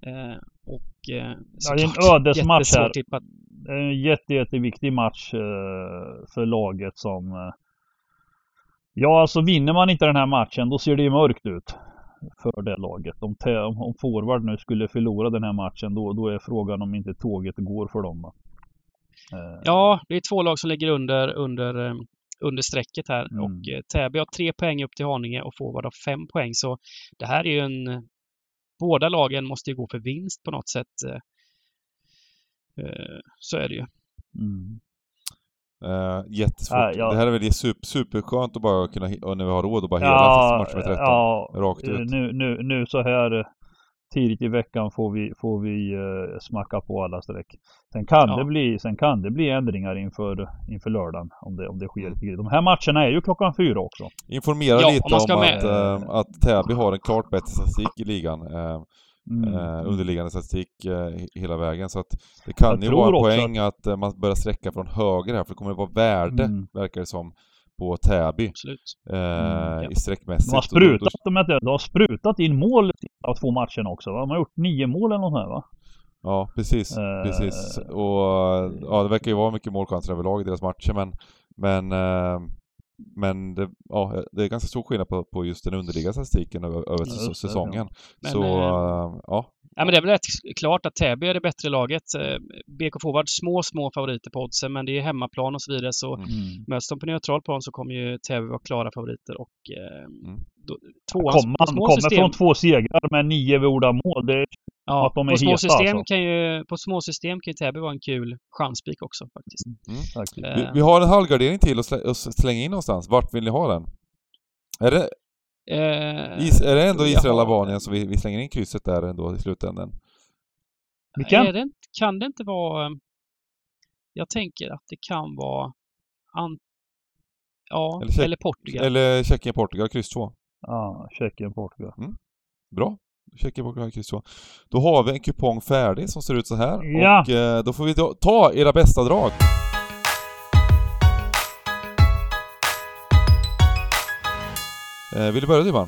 Eh, och eh, Ja, det är en ödesmatch här. tippat. Det är en jätte, jätteviktig match eh, för laget som... Ja, alltså vinner man inte den här matchen då ser det ju mörkt ut. För det laget. Om, om, forward nu skulle förlora den här matchen då, då är frågan om inte tåget går för dem. Va? Eh, Ja, det är två lag som ligger under, under, eh, under strecket här. Mm. Och eh, Täby har tre poäng upp till Haninge och Forward har fem poäng. Så det här är ju en... Båda lagen måste ju gå för vinst på något sätt. Så är det ju. Mm. Uh, jättesvårt. Ja, ja. Det här är väl super, superskönt att bara kunna, och när vi har råd att bara hela Ja, matchen med 13. ja, rakt ut. Nu, nu, nu så här tidigt i veckan får vi, får vi eh, smacka på alla streck. Sen kan, Ja. det bli, sen kan det bli ändringar inför, inför lördagen om det, om det sker lite grejer. De här matcherna är ju klockan fyra också. Informera Ja, lite om om att, eh, att Täby har en klart bättre statistik i ligan. eh, Mm. eh, underliggande statistik eh, he- hela vägen. Så att det kan Jag ju vara en poäng att, eh, man börjar sträcka från höger här, för det kommer att vara värde, Mm. verkar det som, på Täby. Absolut. Eh, Mm, ja. i sträckmässigt. De har då- då- sprutat, de, har- de har sprutat in mål av två matcherna också va? De har gjort nio mål eller något här va? Ja, precis. Eh, precis. Och ja, det verkar ju vara mycket målchanser överlag i deras matcher, men, men eh, men det, ja, det är ganska stor skillnad på, på just den underliggande statistiken över, över Ja, säsongen. Men, Så, eh, ja. Ja, men det är väl rätt klart att Täby är det bättre laget. Eh, BK Forward små, små favoriter på oddsen, men det är hemmaplan och så vidare. Så Mm. Mm. möts de på neutral plan så kommer ju Täby vara klara favoriter och eh, Mm. då, tvåan Kom, på man små kommer system, från två segrar med nio gjorda mål. Det, ja, att de är på små heta, system alltså. kan ju, på små system kan ju Täby vara en kul chanspik också faktiskt. faktiskt. Eh, Vi, vi har en halvgardering till att slä, att slänga in någonstans. Vart vill ni ha den? Är det, eh, is, är det ändå Israel-Albanien som vi, vi slänger in krysset där ändå i slutändan? Vilken? Är det, kan det inte vara... Jag tänker att det kan vara... An, ja, Eller eller, Tjeck- Portugal. Eller Tjeckien-Portugal, kryss 2. Ja, Tjeckien, Portugal. Bra. Tjeckien-Portugal, kryss 2. Då har vi en kupong färdig som ser ut så här. Ja. Och eh, då får vi ta, ta era bästa drag. Eh, vill du börja Dybban?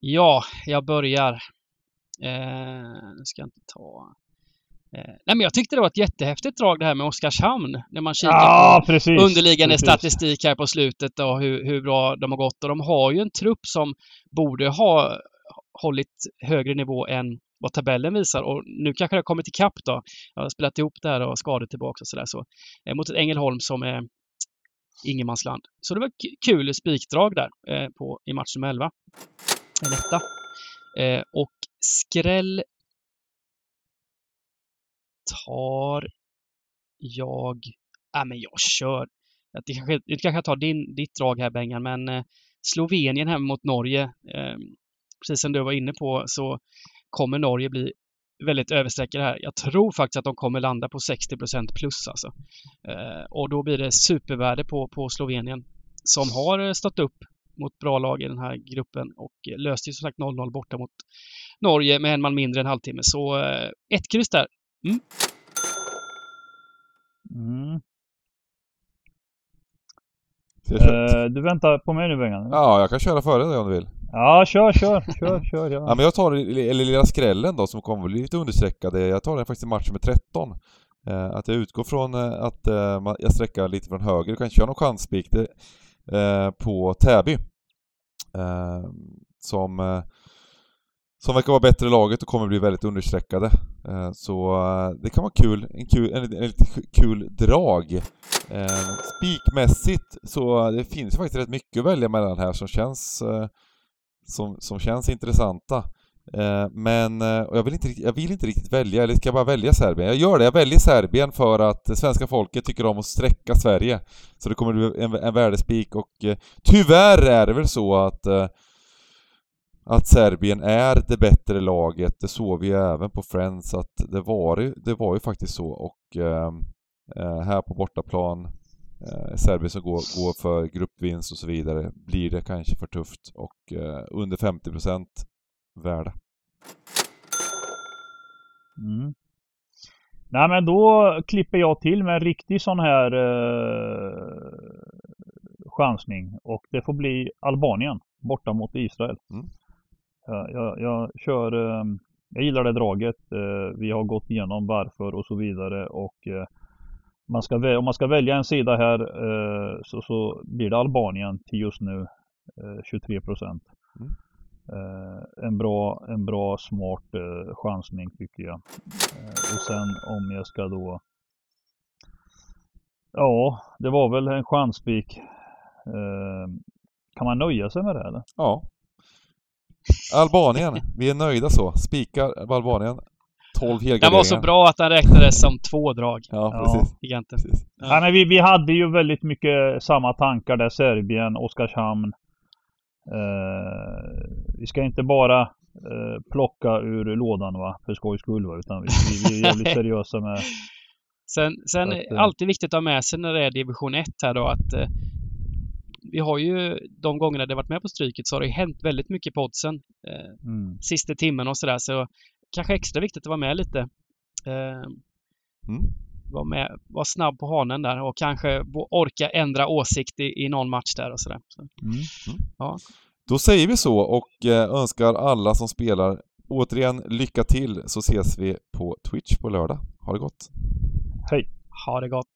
Ja, jag börjar. Eh, nu ska jag inte ta... Eh, nej men jag tyckte det var ett jättehäftigt drag det här med Oskarshamn. När man kikar Ja, på precis. underliggande precis. statistik här på slutet och hur, hur bra de har gått. Och de har ju en trupp som borde ha hållit högre nivå än vad tabellen visar. Och nu kanske det har kommit ikapp då. Jag har spelat ihop det här och skador tillbaka och sådär. Så, eh, mot ett Ängelholm som är ingenmansland. Så det var kul spikdrag där eh, på, i match nummer 11. En etta. Eh, och skräll tar jag... Ja, men jag kör. Det kanske, det kanske jag tar din, ditt drag här Bengan, men eh, Slovenien hemma mot Norge. Ehm, Precis som du var inne på så kommer Norge bli väldigt översträckade här. Jag tror faktiskt att de kommer landa på 60% plus alltså. Eh, och då blir det supervärde på, på Slovenien som har eh, stått upp mot bra lag i den här gruppen och löste ju som sagt 0-0 borta mot Norge med en man mindre än halvtimme. Så eh, ett kryss där. Mm. Kör- Eh, du väntar på mig nu Bengan? Ja, jag kan köra före dig om du vill. Ja, kör, kör, kör, kör. Ja, Ja. men jag tar eller lilla skrällen då som kommer bli lite understreckade. Jag tar den faktiskt i match med 13. Eh, att jag utgår från eh, att eh, jag sträcker lite från höger. Du kan köra någon chansspik eh, på Täby. Eh, som, eh, som verkar vara bättre i laget och kommer bli väldigt understreckade. Eh, så eh, det kan vara kul, en, kul, en, en lite kul drag. Eh, spikmässigt så eh, det finns faktiskt rätt mycket att välja mellan här som känns eh, som, som känns intressanta. Eh, men eh, och jag, vill inte, riktigt- jag vill inte riktigt välja, eller ska jag bara välja Serbien? Jag gör det, jag väljer Serbien för att svenska folket tycker om att sträcka Sverige. Så det kommer bli en, en värdespik och eh, tyvärr är det väl så att eh, att Serbien är det bättre laget, det såg vi ju även på Friends att det var, ju- det var ju faktiskt så och eh, eh här på bortaplan eh, Serbien som går, går för gruppvinst och så vidare blir det kanske för tufft och eh, under 50% värde. Mm. Nej men då klipper jag till med en riktig sån här eh, chansning och det får bli Albanien borta mot Israel. Mm. Jag, jag, jag kör, eh, jag gillar det draget. Eh, vi har gått igenom varför och så vidare och eh, man ska, om man ska välja en sida här eh, så, så blir det Albanien till just nu eh, 23 procent. Mm. Eh, en, bra, en bra smart eh, chansning tycker jag. Eh, och sen om jag ska då Ja, det var väl en chanspik. Eh, kan man nöja sig med det eller? Ja. Albanien, vi är nöjda så. Spikar Albanien. 12 Den helgarderingar. var så bra att den räknades som två drag. Ja, Ja. precis. Giganten. precis. Ja. Ja. men vi, vi hade ju väldigt mycket samma tankar där. Serbien, Oskarshamn. Eh, vi ska inte bara eh, plocka ur lådan va, för skojs skull va, utan vi, vi, vi är jävligt seriösa med Sen, sen att, det eh, alltid viktigt att ha med sig när det är division 1 här då att eh, vi har ju de gångerna det varit med på stryket så har det hänt väldigt mycket på oddsen. Eh, mm. sista timmen och sådär så kanske extra viktigt att vara med lite. Eh, Mm. vara, med, vara snabb på hanen där och kanske orka ändra åsikt i, i någon match där och sådär. Så, Mm. Då säger vi så och eh, önskar alla som spelar återigen lycka till så ses vi på Twitch på lördag. Ha det gott! Hej! ha det gott!